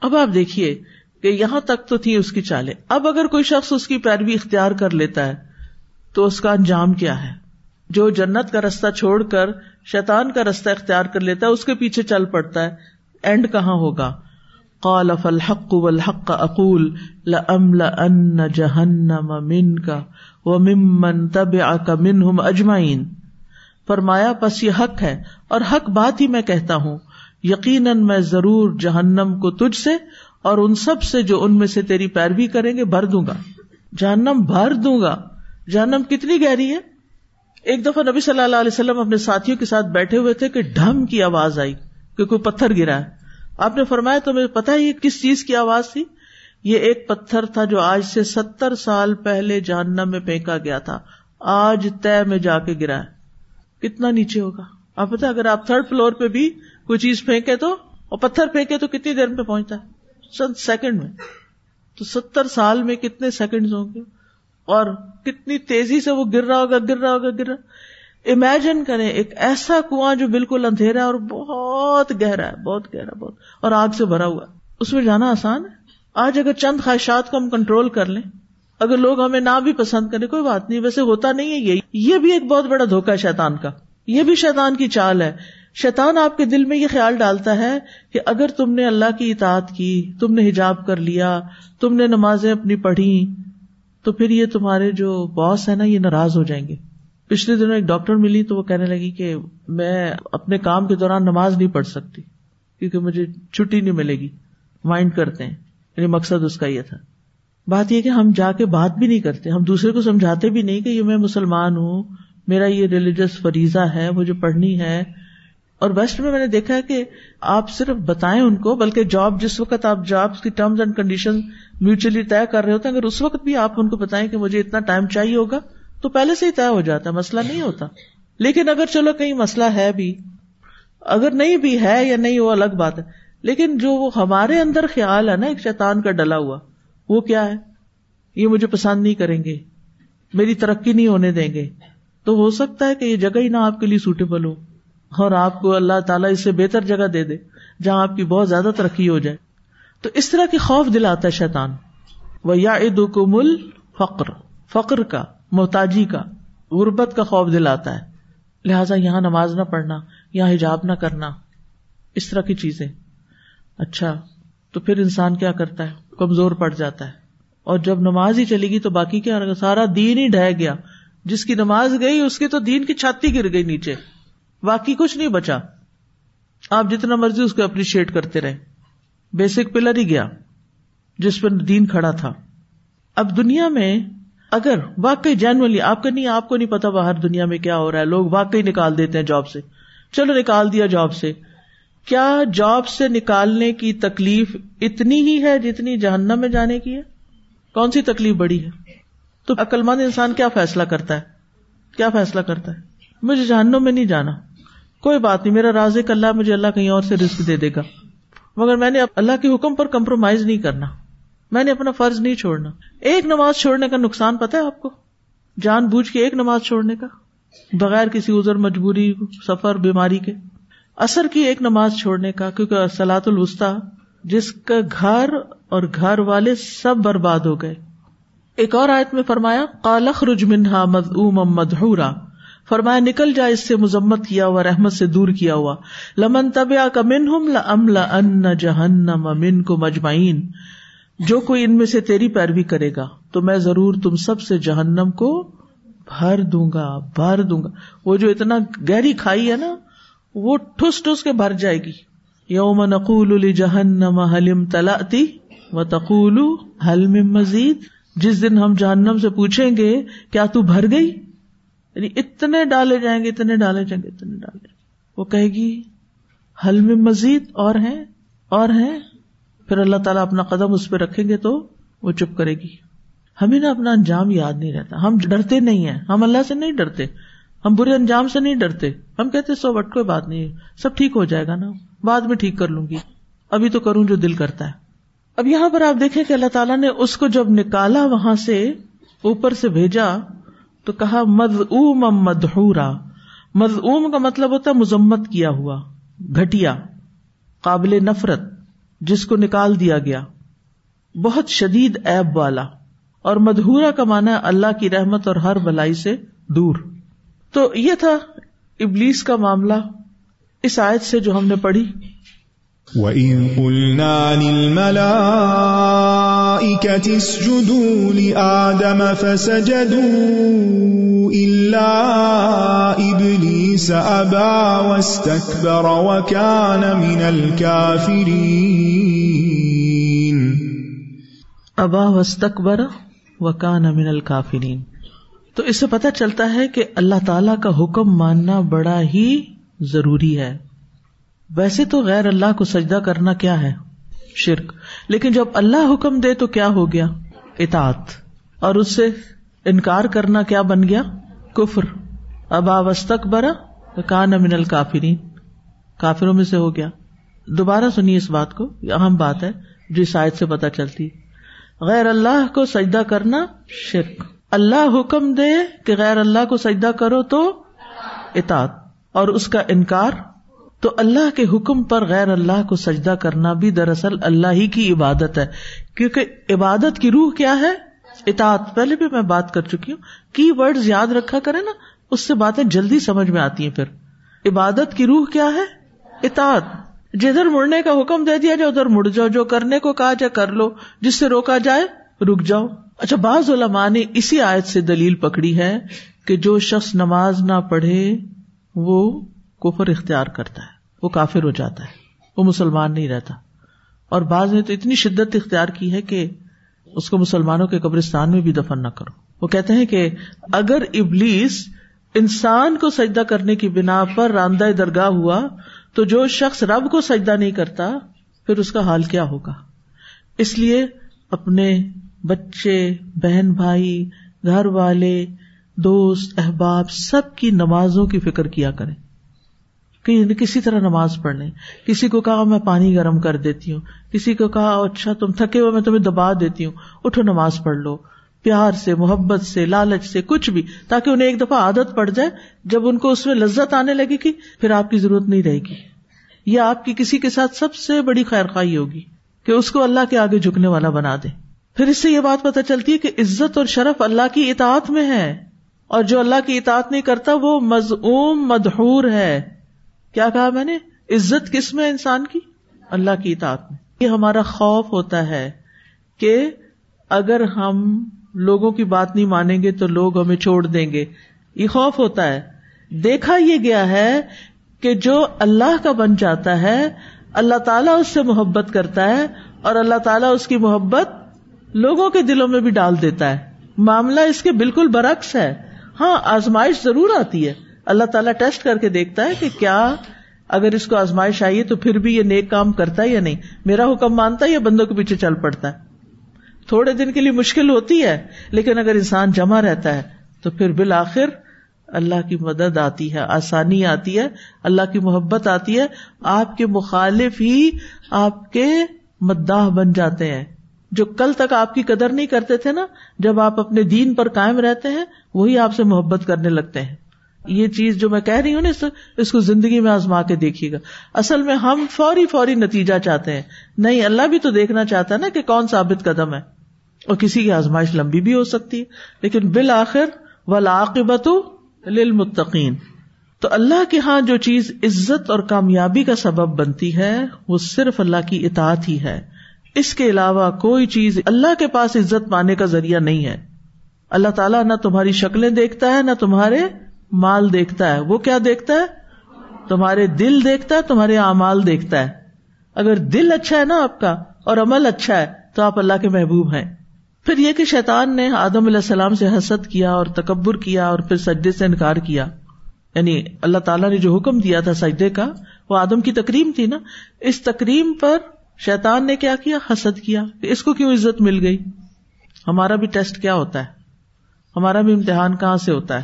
اب آپ دیکھیے کہ یہاں تک تو تھی اس کی چالیں۔ اب اگر کوئی شخص اس کی پیروی اختیار کر لیتا ہے، تو اس کا انجام کیا ہے؟ جو جنت کا رستہ چھوڑ کر، شیطان کا رستہ اختیار کر لیتا ہے، اس کے پیچھے چل پڑتا ہے۔ اینڈ کہاں ہوگا؟ قال فالحق والحق، اقول لأملأن جہنم منك وممن تبعك منهم اجمعین فرمایا، پس یہ حق ہے اور حق بات ہی میں کہتا ہوں۔ یقیناً میں ضرور جہنم کو تجھ سے اور ان سب سے جو ان میں سے تیری پیروی کریں گے، بھر دوں گا۔ جہنم بھر دوں گا۔ جہنم کتنی گہری ہے؟ ایک دفعہ نبی صلی اللہ علیہ وسلم اپنے ساتھیوں کے ساتھ بیٹھے ہوئے تھے کہ ڈھم کی آواز آئی کہ کوئی پتھر گرا ہے۔ آپ نے فرمایا، تمہیں پتا یہ کس چیز کی آواز تھی؟ یہ ایک پتھر تھا جو آج سے ستر سال پہلے جہنم میں پھینکا گیا تھا۔ آج طے میں جا کے گرا ہے۔ کتنا نیچے ہوگا؟ آپ پتا اگر آپ تھرڈ فلور پہ بھی کوئی چیز پھینکے تو، اور پتھر پھینکے تو کتنی دیر میں پہنچتا ہے؟ چند سیکنڈ میں۔ تو ستر سال میں کتنے سیکنڈ ہوں گے؟ اور کتنی تیزی سے وہ گر رہا ہوگا، گر رہا ہوگا، گر رہا امیجن کریں، ایک ایسا کنواں جو بالکل اندھیرا ہے اور بہت گہرا ہے، بہت گہرا، بہت۔ اور آگ سے بھرا ہوا۔ اس میں جانا آسان ہے؟ آج اگر چند خواہشات کو ہم کنٹرول کر لیں، اگر لوگ ہمیں نہ بھی پسند کریں، کوئی بات نہیں، ویسے ہوتا نہیں ہے یہی یہ بھی ایک بہت بڑا دھوکا ہے شیطان کا۔ یہ بھی شیطان کی چال ہے۔ شیطان آپ کے دل میں یہ خیال ڈالتا ہے کہ اگر تم نے اللہ کی اطاعت کی، تم نے حجاب کر لیا، تم نے نمازیں اپنی پڑھی، تو پھر یہ تمہارے جو باس ہے نا، یہ ناراض ہو جائیں گے۔ پچھلے دنوں ایک ڈاکٹر ملی تو وہ کہنے لگی کہ میں اپنے کام کے دوران نماز نہیں پڑھ سکتی، کیونکہ مجھے چھٹی نہیں ملے گی۔ مائنڈ کرتے ہیں۔ یعنی مقصد اس کا یہ تھا۔ بات یہ کہ ہم جا کے بات بھی نہیں کرتے، ہم دوسرے کو سمجھاتے بھی نہیں کہ یہ میں مسلمان ہوں، میرا یہ ریلیجس فریضہ ہے، مجھے پڑھنی ہے۔ اور ویسٹ میں میں نے دیکھا ہے کہ آپ صرف بتائیں ان کو، بلکہ جاب جس وقت آپ جاب کی ٹرمز اینڈ کنڈیشن میوچلی طے کر رہے ہوتے ہیں، اگر اس وقت بھی آپ ان کو بتائیں کہ مجھے اتنا ٹائم چاہیے ہوگا، تو پہلے سے ہی طے ہو جاتا ہے، مسئلہ نہیں ہوتا۔ لیکن اگر چلو کہیں مسئلہ ہے بھی، اگر نہیں بھی ہے یا نہیں، وہ الگ بات ہے۔ لیکن جو وہ ہمارے اندر خیال ہے نا، ایک شیطان کا ڈلا ہوا، وہ کیا ہے؟ یہ مجھے پسند نہیں کریں گے، میری ترقی نہیں ہونے دیں گے۔ تو ہو سکتا ہے کہ یہ جگہ ہی نہ آپ کے لیے سوٹیبل ہو، اور آپ کو اللہ تعالیٰ اس سے بہتر جگہ دے دے، جہاں آپ کی بہت زیادہ ترقی ہو جائے۔ تو اس طرح کی خوف دلاتا ہے شیطان۔ وہ یا مل فقر فقر کا، محتاجی کا، غربت کا خوف دلاتا ہے۔ لہٰذا یہاں نماز نہ پڑھنا، یہاں حجاب نہ کرنا، اس طرح کی چیزیں۔ اچھا تو پھر انسان کیا کرتا ہے؟ کمزور پڑ جاتا ہے۔ اور جب نماز ہی چلے گی تو باقی کیا سارا دین ہی ڈہ گیا۔ جس کی نماز گئی، اس کی تو دین کی چھاتی گر گئی نیچے۔ باقی کچھ نہیں بچا۔ آپ جتنا مرضی اس کو اپریشیٹ کرتے رہے بیسک پلر ہی گیا، جس پر دین کھڑا تھا۔ اب دنیا میں اگر واقعی جینولی آپ کا نہیں، آپ کو نہیں پتا باہر دنیا میں کیا ہو رہا ہے۔ لوگ واقعی نکال دیتے ہیں جاب سے۔ چلو نکال دیا جاب سے۔ کیا جاب سے نکالنے کی تکلیف اتنی ہی ہے جتنی جہنم میں جانے کی ہے؟ کون سی تکلیف بڑی ہے؟ تو عقلمند انسان کیا فیصلہ کرتا ہے؟ کیا فیصلہ کرتا ہے؟ مجھے جہنم میں نہیں جانا۔ کوئی بات نہیں، میرا راز اللہ مجھے اللہ کہیں اور سے رسک دے دے گا۔ مگر میں نے اللہ کے حکم پر کمپرومائز نہیں کرنا۔ میں نے اپنا فرض نہیں چھوڑنا۔ ایک نماز چھوڑنے کا نقصان پتا ہے آپ کو؟ جان بوجھ کے ایک نماز چھوڑنے کا؟ بغیر کسی ازر مجبوری، سفر، بیماری کے۔ اثر کی ایک نماز چھوڑنے کا، کیونکہ سلاۃ الوسطی، جس کا گھر اور گھر والے سب برباد ہو گئے۔ ایک اور آیت میں فرمایا کالخ رج منہا مدہورا فرمایا، نکل جائے اس سے مذمت کیا ہوا، رحمت سے دور کیا ہوا۔ لمن طب کا من ہم ان جہنم امن کو مجمعین جو کوئی ان میں سے تیری پیروی کرے گا، تو میں ضرور تم سب سے جہنم کو بھر دوں گا، بھر دوں گا۔ وہ جو اتنا گہری کھائی ہے نا وہ ٹھس ٹھس کے بھر جائے گی۔ یوم نقول جہنم حلم تلاتی و تقول حلم مزید؟ جس دن ہم جہنم سے پوچھیں گے، کیا تو بھر گئی؟ یعنی اتنے ڈالے جائیں گے، اتنے ڈالے جائیں گے، اتنے ڈالے جائیں گے۔ وہ کہے گی حلم مزید؟ اور ہیں اور ہیں۔ پھر اللہ تعالیٰ اپنا قدم اس پہ رکھیں گے تو وہ چپ کرے گی۔ ہمیں نا اپنا انجام یاد نہیں رہتا۔ ہم ڈرتے نہیں ہیں۔ ہم اللہ سے نہیں ڈرتے۔ ہم برے انجام سے نہیں ڈرتے۔ ہم کہتے سو وٹ، کوئی بات نہیں، سب ٹھیک ہو جائے گا نا۔ بعد میں ٹھیک کر لوں گی۔ ابھی تو کروں جو دل کرتا ہے۔ اب یہاں پر آپ دیکھیں کہ اللہ تعالیٰ نے اس کو جب نکالا وہاں سے، اوپر سے بھیجا، تو کہا مد اوم مدہورا مد اوم کا مطلب ہوتا ہے مذمت کیا ہوا گٹیا قابل نفرت، جس کو نکال دیا گیا۔ بہت شدید ایب والا۔ اور مدہورا کا مانا ہے اللہ کی رحمت اور ہر بلائی سے دور۔ تو یہ تھا ابلیس کا معاملہ اس آیت سے جو ہم نے پڑھی۔ وَإِذْ قُلْنَا لِلْمَلَائِكَةِ اسْجُدُوا لِآدَمَ فَسَجَدُوا إِلَّا إِبْلِيسَ أَبَى وَاسْتَكْبَرَ وَكَانَ مِنَ الْكَافِرِينَ۔ ابا وسطبر وکان من الکافرین تو اس سے پتہ چلتا ہے کہ اللہ تعالی کا حکم ماننا بڑا ہی ضروری ہے۔ ویسے تو غیر اللہ کو سجدہ کرنا کیا ہے؟ شرک۔ لیکن جب اللہ حکم دے تو کیا ہو گیا؟ اطاعت۔ اور اس سے انکار کرنا کیا بن گیا؟ کفر۔ اب آوستک برا کان امن الکافرین۔ کافروں میں سے ہو گیا۔ دوبارہ سنیے اس بات کو۔ یہ اہم بات ہے جو شاید سے پتا چلتی۔ غیر اللہ کو سجدہ کرنا شرک۔ اللہ حکم دے کہ غیر اللہ کو سجدہ کرو تو اطاعت، اور اس کا انکار، تو اللہ کے حکم پر غیر اللہ کو سجدہ کرنا بھی دراصل اللہ ہی کی عبادت ہے۔ کیونکہ عبادت کی روح کیا ہے؟ اطاعت۔ پہلے بھی میں بات کر چکی ہوں۔ کی ورڈ یاد رکھا کرے نا، اس سے باتیں جلدی سمجھ میں آتی ہیں پھر۔ عبادت کی روح کیا ہے؟ اطاعت۔ جدھر مڑنے کا حکم دے دیا جائے، ادھر مڑ جاؤ، جو کرنے کو کہا جائے کر لو، جس سے روکا جائے، رک جاؤ۔ اچھا بعض علماء نے اسی آیت سے دلیل پکڑی ہے کہ جو شخص نماز نہ پڑھے، وہ کفر اختیار کرتا ہے، وہ کافر ہو جاتا ہے، وہ مسلمان نہیں رہتا۔ اور بعض نے تو اتنی شدت اختیار کی ہے کہ اس کو مسلمانوں کے قبرستان میں بھی دفن نہ کرو۔ وہ کہتے ہیں کہ اگر ابلیس انسان کو سجدہ کرنے کی بنا پر راندہ درگاہ ہوا، تو جو شخص رب کو سجدہ نہیں کرتا، پھر اس کا حال کیا ہوگا؟ اس لیے اپنے بچے، بہن بھائی، گھر والے، دوست، احباب، سب کی نمازوں کی فکر کیا کریں۔ کہ کسی طرح نماز پڑھ لیں۔ کسی کو کہا میں پانی گرم کر دیتی ہوں، کسی کو کہا اچھا تم تھکے ہوئے، میں تمہیں دبا دیتی ہوں، اٹھو نماز پڑھ لو۔ پیار سے، محبت سے، لالچ سے، کچھ بھی، تاکہ انہیں ایک دفعہ عادت پڑ جائے۔ جب ان کو اس میں لذت آنے لگے گی، پھر آپ کی ضرورت نہیں رہے گی۔ یہ آپ کی کسی کے ساتھ سب سے بڑی خیر خواہی ہوگی کہ اس کو اللہ کے آگے جھکنے والا بنا دے۔ پھر اس سے یہ بات پتہ چلتی ہے کہ عزت اور شرف اللہ کی اطاعت میں ہے اور جو اللہ کی اطاعت نہیں کرتا وہ مزعوم مدہور ہے کیا کہا میں نے؟ عزت کس میں انسان کی؟ اللہ کی اطاعت میں۔ یہ ہمارا خوف ہوتا ہے کہ اگر ہم لوگوں کی بات نہیں مانیں گے تو لوگ ہمیں چھوڑ دیں گے۔ یہ خوف ہوتا ہے۔ دیکھا یہ گیا ہے کہ جو اللہ کا بن جاتا ہے، اللہ تعالیٰ اس سے محبت کرتا ہے اور اللہ تعالیٰ اس کی محبت لوگوں کے دلوں میں بھی ڈال دیتا ہے۔ معاملہ اس کے بالکل برعکس ہے۔ ہاں آزمائش ضرور آتی ہے۔ اللہ تعالیٰ ٹیسٹ کر کے دیکھتا ہے کہ کیا اگر اس کو آزمائش آئی ہے تو پھر بھی یہ نیک کام کرتا ہے یا نہیں۔ میرا حکم مانتا ہے یا بندوں کے پیچھے چل پڑتا ہے؟ تھوڑے دن کے لیے مشکل ہوتی ہے، لیکن اگر انسان جمع رہتا ہے تو پھر بالآخر اللہ کی مدد آتی ہے، آسانی آتی ہے، اللہ کی محبت آتی ہے۔ آپ کے مخالف ہی آپ کے مداح بن جاتے ہیں۔ جو کل تک آپ کی قدر نہیں کرتے تھے نا، جب آپ اپنے دین پر قائم رہتے ہیں، وہی آپ سے محبت کرنے لگتے ہیں۔ یہ چیز جو میں کہہ رہی ہوں نا، اس کو زندگی میں آزما کے دیکھیے گا۔ اصل میں ہم فوری فوری نتیجہ چاہتے ہیں۔ نہیں، اللہ بھی تو دیکھنا چاہتا ہے نا کہ کون ثابت قدم ہے۔ اور کسی کی آزمائش لمبی بھی ہو سکتی ہے۔ لیکن بالآخر ولاقبت للمتقین۔ تو اللہ کے ہاں جو چیز عزت اور کامیابی کا سبب بنتی ہے، وہ صرف اللہ کی اطاعت ہی ہے۔ اس کے علاوہ کوئی چیز اللہ کے پاس عزت پانے کا ذریعہ نہیں ہے۔ اللہ تعالیٰ نہ تمہاری شکلیں دیکھتا ہے، نہ تمہارے مال دیکھتا ہے۔ وہ کیا دیکھتا ہے؟ تمہارے دل دیکھتا ہے، تمہارے اعمال دیکھتا ہے۔ اگر دل اچھا ہے نا آپ کا اور عمل اچھا ہے، تو آپ اللہ کے محبوب ہیں۔ پھر یہ کہ شیطان نے آدم علیہ السلام سے حسد کیا اور تکبر کیا اور پھر سجدے سے انکار کیا۔ یعنی اللہ تعالیٰ نے جو حکم دیا تھا سجدے کا، وہ آدم کی تکریم تھی نا۔ اس تکریم پر شیطان نے کیا کیا؟ حسد کیا کہ اس کو کیوں عزت مل گئی؟ ہمارا بھی ٹیسٹ کیا ہوتا ہے؟ ہمارا بھی امتحان کہاں سے ہوتا ہے؟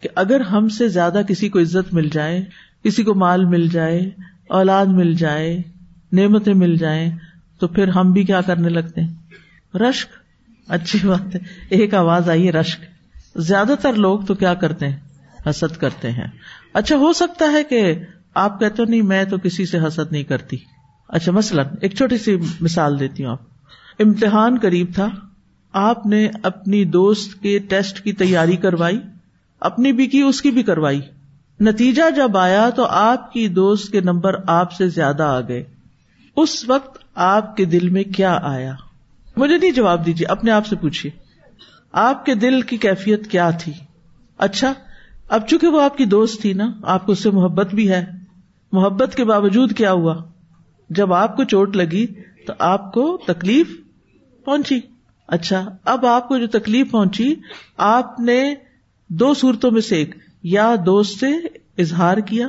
کہ اگر ہم سے زیادہ کسی کو عزت مل جائے، کسی کو مال مل جائے، اولاد مل جائے، نعمتیں مل جائیں، تو پھر ہم بھی کیا کرنے لگتے ہیں؟ رشک؟ اچھی بات ہے۔ ایک آواز آئی رشک۔ زیادہ تر لوگ تو کیا کرتے ہیں؟ حسد کرتے ہیں۔ اچھا ہو سکتا ہے کہ آپ کہتے نہیں، میں تو کسی سے حسد نہیں کرتی۔ اچھا مثلاً ایک چھوٹی سی مثال دیتی ہوں آپ۔ امتحان قریب تھا، آپ نے اپنی دوست کے ٹیسٹ کی تیاری کروائی، اپنی بھی کی، اس کی بھی کروائی۔ نتیجہ جب آیا تو آپ کی دوست کے نمبر آپ سے زیادہ آ گئے۔ اس وقت آپ کے دل میں کیا آیا؟ مجھے نہیں جواب دیجیے، اپنے آپ سے پوچھیے۔ آپ کے دل کی کیفیت کیا تھی؟ اچھا اب چونکہ وہ آپ کی دوست تھی نا، آپ کو اس سے محبت بھی ہے۔ محبت کے باوجود کیا ہوا؟ جب آپ کو چوٹ لگی تو آپ کو تکلیف پہنچی۔ اچھا اب آپ کو جو تکلیف پہنچی، آپ نے دو صورتوں میں سے ایک، یا دوست سے اظہار کیا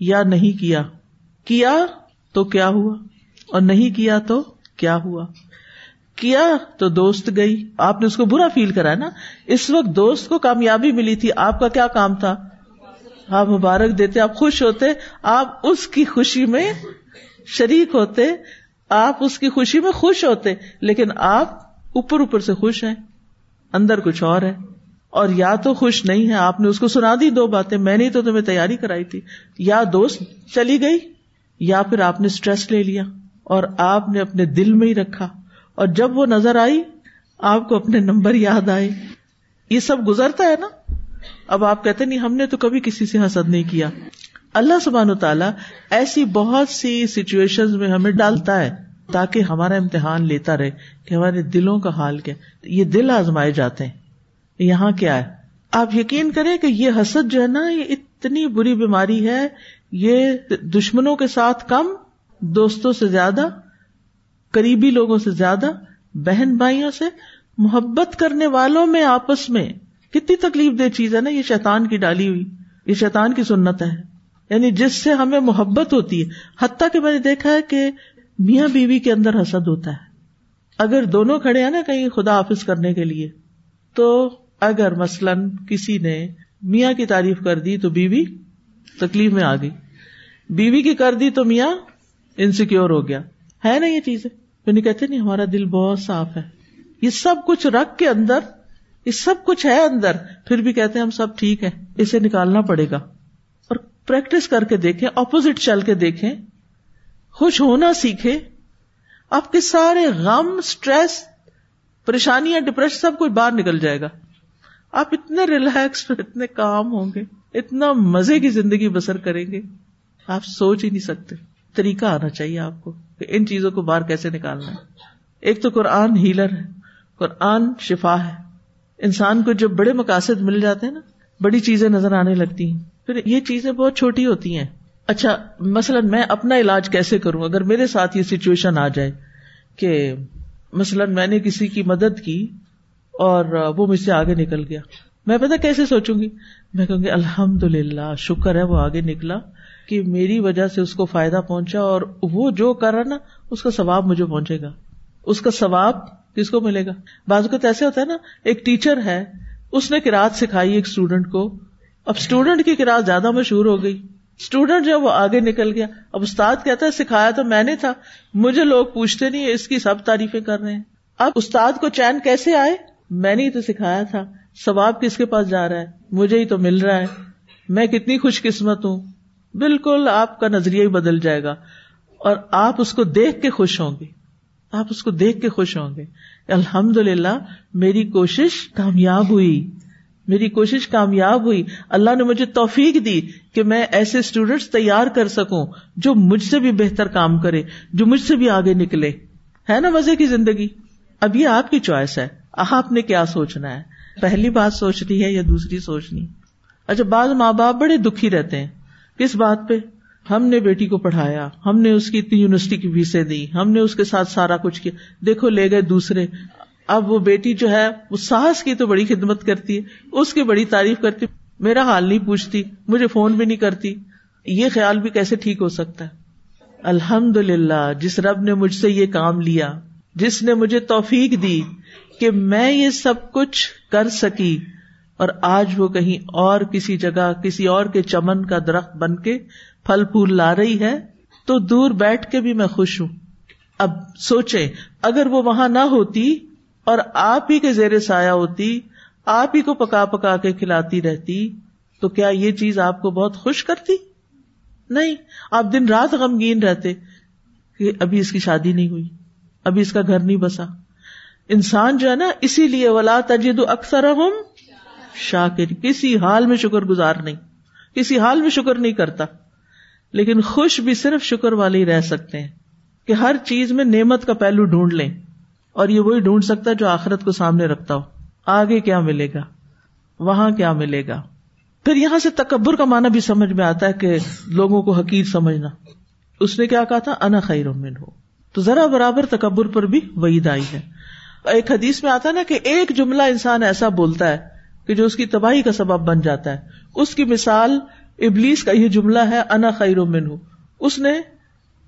یا نہیں کیا۔ کیا تو کیا ہوا اور نہیں کیا تو کیا ہوا۔ کیا تو دوست گئی۔ آپ نے اس کو برا فیل کرا نا۔ اس وقت دوست کو کامیابی ملی تھی۔ آپ کا کیا کام تھا؟ آپ مبارک دیتے، آپ خوش ہوتے، آپ اس کی خوشی میں شریک ہوتے، آپ اس کی خوشی میں خوش ہوتے، لیکن آپ اوپر اوپر سے خوش ہیں، اندر کچھ اور ہے۔ اور یا تو خوش نہیں ہے آپ نے اس کو سنا دی دو باتیں، میں نے تو تمہیں تیاری کرائی تھی۔ یا دوست چلی گئی، یا پھر آپ نے اسٹریس لے لیا اور آپ نے اپنے دل میں ہی رکھا۔ اور جب وہ نظر آئی، آپ کو اپنے نمبر یاد آئے۔ یہ سب گزرتا ہے نا؟ اب آپ کہتے نہیں، ہم نے تو کبھی کسی سے حسد نہیں کیا۔ اللہ سبحان و تعالیٰ ایسی بہت سی سچویشن میں ہمیں ڈالتا ہے تاکہ ہمارا امتحان لیتا رہے کہ ہمارے دلوں کا حال کیا یہ دل آزمائے جاتے ہیں۔ یہاں کیا ہے؟ آپ یقین کریں کہ یہ حسد جو ہے نا، یہ اتنی بری بیماری ہے، یہ دشمنوں کے ساتھ کم، دوستوں سے زیادہ، قریبی لوگوں سے زیادہ، بہن بھائیوں سے محبت کرنے والوں میں، آپس میں۔ کتنی تکلیف دہ چیز ہے نا، یہ شیطان کی ڈالی ہوئی، یہ شیطان کی سنت ہے۔ یعنی جس سے ہمیں محبت ہوتی ہے۔ حتیٰ کہ میں نے دیکھا ہے کہ میاں بیوی کے اندر حسد ہوتا ہے۔ اگر دونوں کھڑے ہیں نا کہیں خدا حافظ کرنے کے لیے، تو اگر مثلاً کسی نے میاں کی تعریف کر دی تو بیوی تکلیف میں آ گئی۔ بیوی کی کر دی تو میاں انسیکیور ہو گیا۔ ہے نا یہ چیزیں؟ نہیں کہتے نہیں ہمارا دل بہت صاف ہے۔ یہ سب کچھ رکھ کے اندر، یہ سب کچھ ہے اندر، پھر بھی کہتے ہیں ہم سب ٹھیک ہے اسے نکالنا پڑے گا۔ پریکٹس کر کے دیکھیں اپوزٹ چل کے دیکھیں، خوش ہونا سیکھے آپ کے سارے غم اسٹریس پریشانیاں ڈپریشن سب کچھ باہر نکل جائے گا۔ آپ اتنے ریلیکس اتنے کام ہوں گے، اتنا مزے کی زندگی بسر کریں گے۔ آپ سوچ ہی نہیں سکتے۔ طریقہ آنا چاہیے آپ کو کہ ان چیزوں کو باہر کیسے نکالنا ہے۔ ایک تو قرآن ہیلر ہے۔ قرآن شفا ہے۔ انسان کو جب بڑے مقاصد مل جاتے ہیں نا، بڑی چیزیں نظر آنے لگتی ہیں۔ پھر یہ چیزیں بہت چھوٹی ہوتی ہیں۔ اچھا مثلاً میں اپنا علاج کیسے کروں؟ اگر میرے ساتھ یہ سچویشن آ جائے کہ مثلاً میں نے کسی کی مدد کی اور وہ مجھ سے آگے نکل گیا، میں پتا کیسے سوچوں گی؟ میں کہوں گی الحمد للہ شکر ہے، وہ آگے نکلا کہ میری وجہ سے اس کو فائدہ پہنچا اور وہ جو کر رہا نا، اس کا ثواب مجھے پہنچے گا۔ اس کا ثواب کس کو ملے گا؟ بعض اوقات ایسے ہوتا ہے نا، ایک ٹیچر ہے، اس نے کراط سکھائی ایک اسٹوڈینٹ کو اب اسٹوڈینٹ کی کراط زیادہ مشہور ہو گئی۔ اسٹوڈینٹ جو وہ آگے نکل گیا، اب استاد کہتا ہے، سکھایا تو میں نے تھا۔ مجھے لوگ پوچھتے نہیں، اس کی سب تعریفیں کر رہے ہیں۔ اب استاد کو چین کیسے آئے؟ میں نے ہی تو سکھایا تھا۔ ثواب کس کے پاس جا رہا ہے؟ مجھے ہی تو مل رہا ہے۔ میں کتنی خوش قسمت ہوں۔ بالکل آپ کا نظریہ ہی بدل جائے گا۔ اور آپ اس کو دیکھ کے خوش ہوں گے۔ آپ اس کو دیکھ کے خوش ہوں گے۔ الحمد للہ میری کوشش کامیاب ہوئی۔ میری کوشش کامیاب ہوئی۔ اللہ نے مجھے توفیق دی کہ میں ایسے اسٹوڈینٹس تیار کر سکوں جو مجھ سے بھی بہتر کام کرے، جو مجھ سے بھی آگے نکلے۔ ہے نا مزے کی زندگی؟ اب یہ آپ کی چوائس ہے۔ آپ نے کیا سوچنا ہے؟ پہلی بات سوچنی ہے یا دوسری سوچنی؟ اچھا بعض ماں باپ بڑے دکھی رہتے ہیں۔ کس بات پہ؟ ہم نے بیٹی کو پڑھایا، ہم نے اس کی اتنی یونیورسٹی کی فیسیں دی، ہم نے اس کے ساتھ سارا کچھ کیا۔ دیکھو، لے گئے دوسرے۔ اب وہ بیٹی جو ہے، وہ ساس کی تو بڑی خدمت کرتی ہے، اس کی بڑی تعریف کرتی میرا حال نہیں پوچھتی، مجھے فون بھی نہیں کرتی۔ یہ خیال بھی کیسے ٹھیک ہو سکتا ہے؟ الحمد للہ جس رب نے مجھ سے یہ کام لیا، جس نے مجھے توفیق دی کہ میں یہ سب کچھ کر سکی اور آج وہ کہیں اور کسی جگہ، کسی اور کے چمن کا درخت بن کے پھل پھول لا رہی ہے، تو دور بیٹھ کے بھی میں خوش ہوں۔ اب سوچے اگر وہ وہاں نہ ہوتی اور آپ ہی کے زیر سایہ ہوتی، آپ ہی کو پکا پکا کے کھلاتی رہتی، تو کیا یہ چیز آپ کو بہت خوش کرتی؟ نہیں، آپ دن رات غمگین رہتے کہ ابھی اس کی شادی نہیں ہوئی، ابھی اس کا گھر نہیں بسا۔ انسان جو ہے نا، اسی لیے ولا تجد اکثر ہم شاکر کسی حال میں شکر گزار نہیں، کسی حال میں شکر نہیں کرتا۔ لیکن خوش بھی صرف شکر والے ہی رہ سکتے ہیں کہ ہر چیز میں نعمت کا پہلو ڈھونڈ لیں۔ اور یہ وہی ڈھونڈ سکتا ہے جو آخرت کو سامنے رکھتا ہو۔ آگے کیا ملے گا؟ وہاں کیا ملے گا؟ پھر یہاں سے تکبر کا معنی بھی سمجھ میں آتا ہے کہ لوگوں کو حقیق سمجھنا۔ اس نے کیا کہا تھا؟ انا خیر ہو تو ذرا برابر تکبر پر بھی وعید آئی ہے۔ ایک حدیث میں آتا ہے نا کہ ایک جملہ انسان ایسا بولتا ہے کہ جو اس کی تباہی کا سبب بن جاتا ہے۔ اس کی مثال ابلیس کا یہ جملہ ہے، انا خیر و من اس نے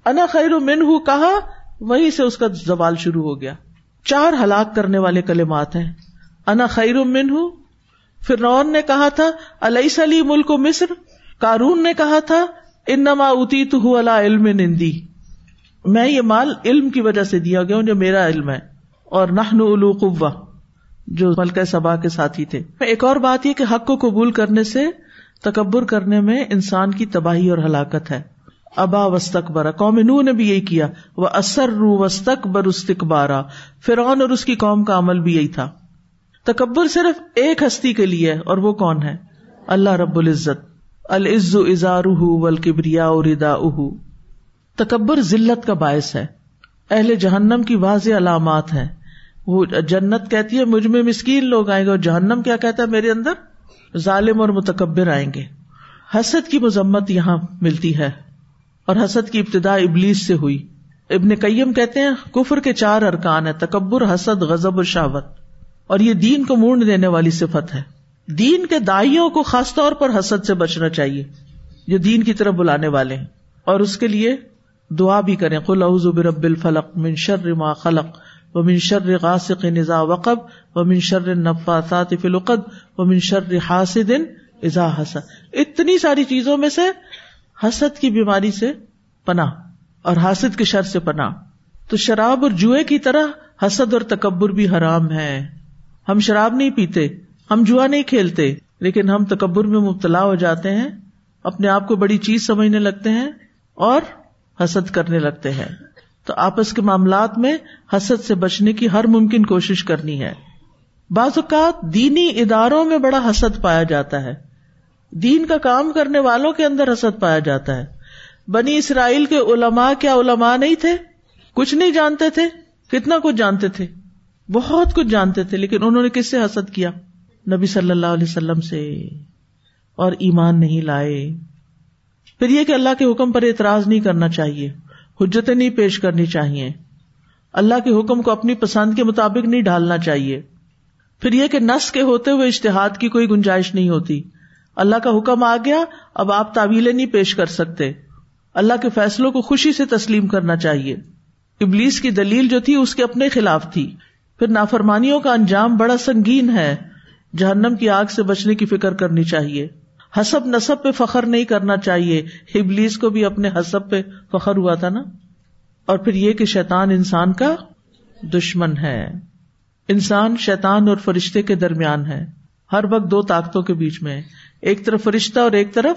انا خیر و من کہا، وہیں سے اس کا زوال شروع ہو گیا۔ چار ہلاک کرنے والے کلمات ہیں۔ انا خیر و من فرنون نے کہا تھا علیہ سلی ملک و مصر؟ کارون نے کہا تھا، انما اتی تو اللہ علم نندی۔ میں یہ مال علم کی وجہ سے دیا گیا ہوں جو میرا علم ہے۔ اور نہ قوا جو ملکہ سبا کے ساتھی تھے۔ ایک اور بات یہ کہ حق کو قبول کرنے سے، تکبر کرنے میں انسان کی تباہی اور ہلاکت ہے۔ ابا وسط برا قوم نو نے بھی یہی کیا۔ وہ اثر رو وسط بر استقبارا فرعون اور اس کی قوم کا عمل بھی یہی تھا۔ تکبر صرف ایک ہستی کے لیے اور وہ کون ہے؟ اللہ رب العزت۔ العز ازار ولکبریا ادا اہ تکبر ذلت کا باعث ہے۔ اہل جہنم کی واضح علامات ہیں۔ وہ جنت کہتی ہے، مجھ میں مسکین لوگ آئیں گے اور جہنم کیا کہتا ہے میرے اندر؟ ظالم اور متکبر آئیں گے۔ حسد کی مذمت یہاں ملتی ہے۔ اور حسد کی ابتدا ابلیس سے ہوئی۔ ابن کئیم کہتے ہیں، کفر کے چار ارکان ہے تکبر، حسد غزب اور شاوت اور یہ دین کو مونڈ دینے والی صفت ہے۔ دین کے دائیوں کو خاص طور پر حسد سے بچنا چاہیے، جو دین کی طرف بلانے والے ہیں۔ اور اس کے لیے دعا بھی کریں۔ قل اعوذ برب الفلق من شر ما خلق و من شر غاسق نزا وقب و من شر النفاثات فی العقد و من شر حاسد اذا حسد۔ اتنی ساری چیزوں میں سے حسد کی بیماری سے پناہ اور حاسد کے شر سے پناہ۔ تو شراب اور جوئے کی طرح حسد اور تکبر بھی حرام ہے ہم شراب نہیں پیتے، ہم جوا نہیں کھیلتے، لیکن ہم تکبر میں مبتلا ہو جاتے ہیں، اپنے آپ کو بڑی چیز سمجھنے لگتے ہیں اور حسد کرنے لگتے ہیں۔ تو آپس کے معاملات میں حسد سے بچنے کی ہر ممکن کوشش کرنی ہے۔ بعض اوقات دینی اداروں میں بڑا حسد پایا جاتا ہے۔ دین کا کام کرنے والوں کے اندر حسد پایا جاتا ہے۔ بنی اسرائیل کے علماء کیا علماء نہیں تھے؟ کچھ نہیں جانتے تھے؟ کتنا کچھ جانتے تھے؟ بہت کچھ جانتے تھے، لیکن انہوں نے کس سے حسد کیا؟ نبی صلی اللہ علیہ وسلم سے۔ اور ایمان نہیں لائے۔ پھر یہ کہ اللہ کے حکم پر اعتراض نہیں کرنا چاہیے، حجتیں نہیں پیش کرنی چاہیے۔ اللہ کے حکم کو اپنی پسند کے مطابق نہیں ڈالنا چاہیے۔ پھر یہ کہ نس کے ہوتے ہوئے اشتہاد کی کوئی گنجائش نہیں ہوتی۔ اللہ کا حکم آ گیا، اب آپ تعویلیں نہیں پیش کر سکتے۔ اللہ کے فیصلوں کو خوشی سے تسلیم کرنا چاہیے۔ ابلیس کی دلیل جو تھی، اس کے اپنے خلاف تھی۔ پھر نافرمانیوں کا انجام بڑا سنگین ہے۔ جہنم کی آگ سے بچنے کی فکر کرنی چاہیے۔ حسب نصب پہ فخر نہیں کرنا چاہیے۔ ابلیس کو بھی اپنے حسب پہ فخر ہوا تھا نا؟ اور پھر یہ کہ شیطان انسان کا دشمن ہے۔ انسان شیطان اور فرشتے کے درمیان ہے۔ ہر وقت دو طاقتوں کے بیچ میں۔ ایک طرف فرشتہ اور ایک طرف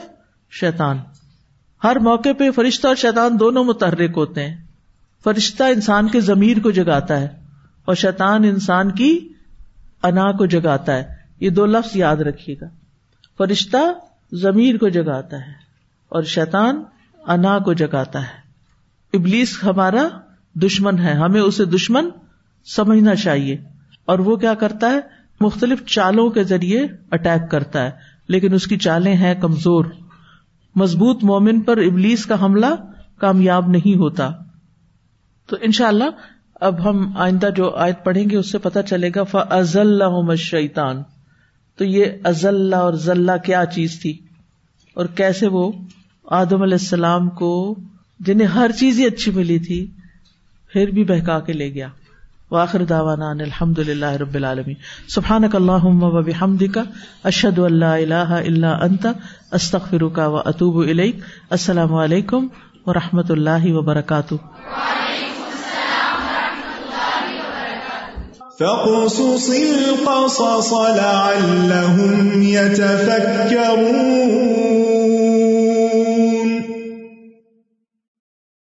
شیطان۔ ہر موقع پہ فرشتہ اور شیطان دونوں متحرک ہوتے ہیں۔ فرشتہ انسان کے ضمیر کو جگاتا ہے اور شیطان انسان کی انا کو جگاتا ہے۔ یہ دو لفظ یاد رکھیے گا۔ فرشتہ ضمیر کو جگاتا ہے اور شیطان انا کو جگاتا ہے۔ ابلیس ہمارا دشمن ہے، ہمیں اسے دشمن سمجھنا چاہیے۔ اور وہ کیا کرتا ہے؟ مختلف چالوں کے ذریعے اٹیک کرتا ہے۔ لیکن اس کی چالیں ہیں کمزور۔ مضبوط مومن پر ابلیس کا حملہ کامیاب نہیں ہوتا۔ تو ان شاء اللہ اب ہم آئندہ جو آیت پڑھیں گے اس سے پتا چلے گا فضل شیتان تو یہ ازلہ اور ذلہ کیا چیز تھی؟ اور کیسے وہ آدم علیہ السلام کو، جنہیں ہر چیز ہی اچھی ملی تھی، پھر بھی بہکا کے لے گیا۔ واخر داوانا الحمد للہ رب العالمی سبحان اللہ وحمد کا اشد اللہ اللہ اللہ انت استخر کا و اطوب السلام علیکم و رحمۃ اللہ وبرکاتہ. فاقصص القصص لعلهم يتفكرون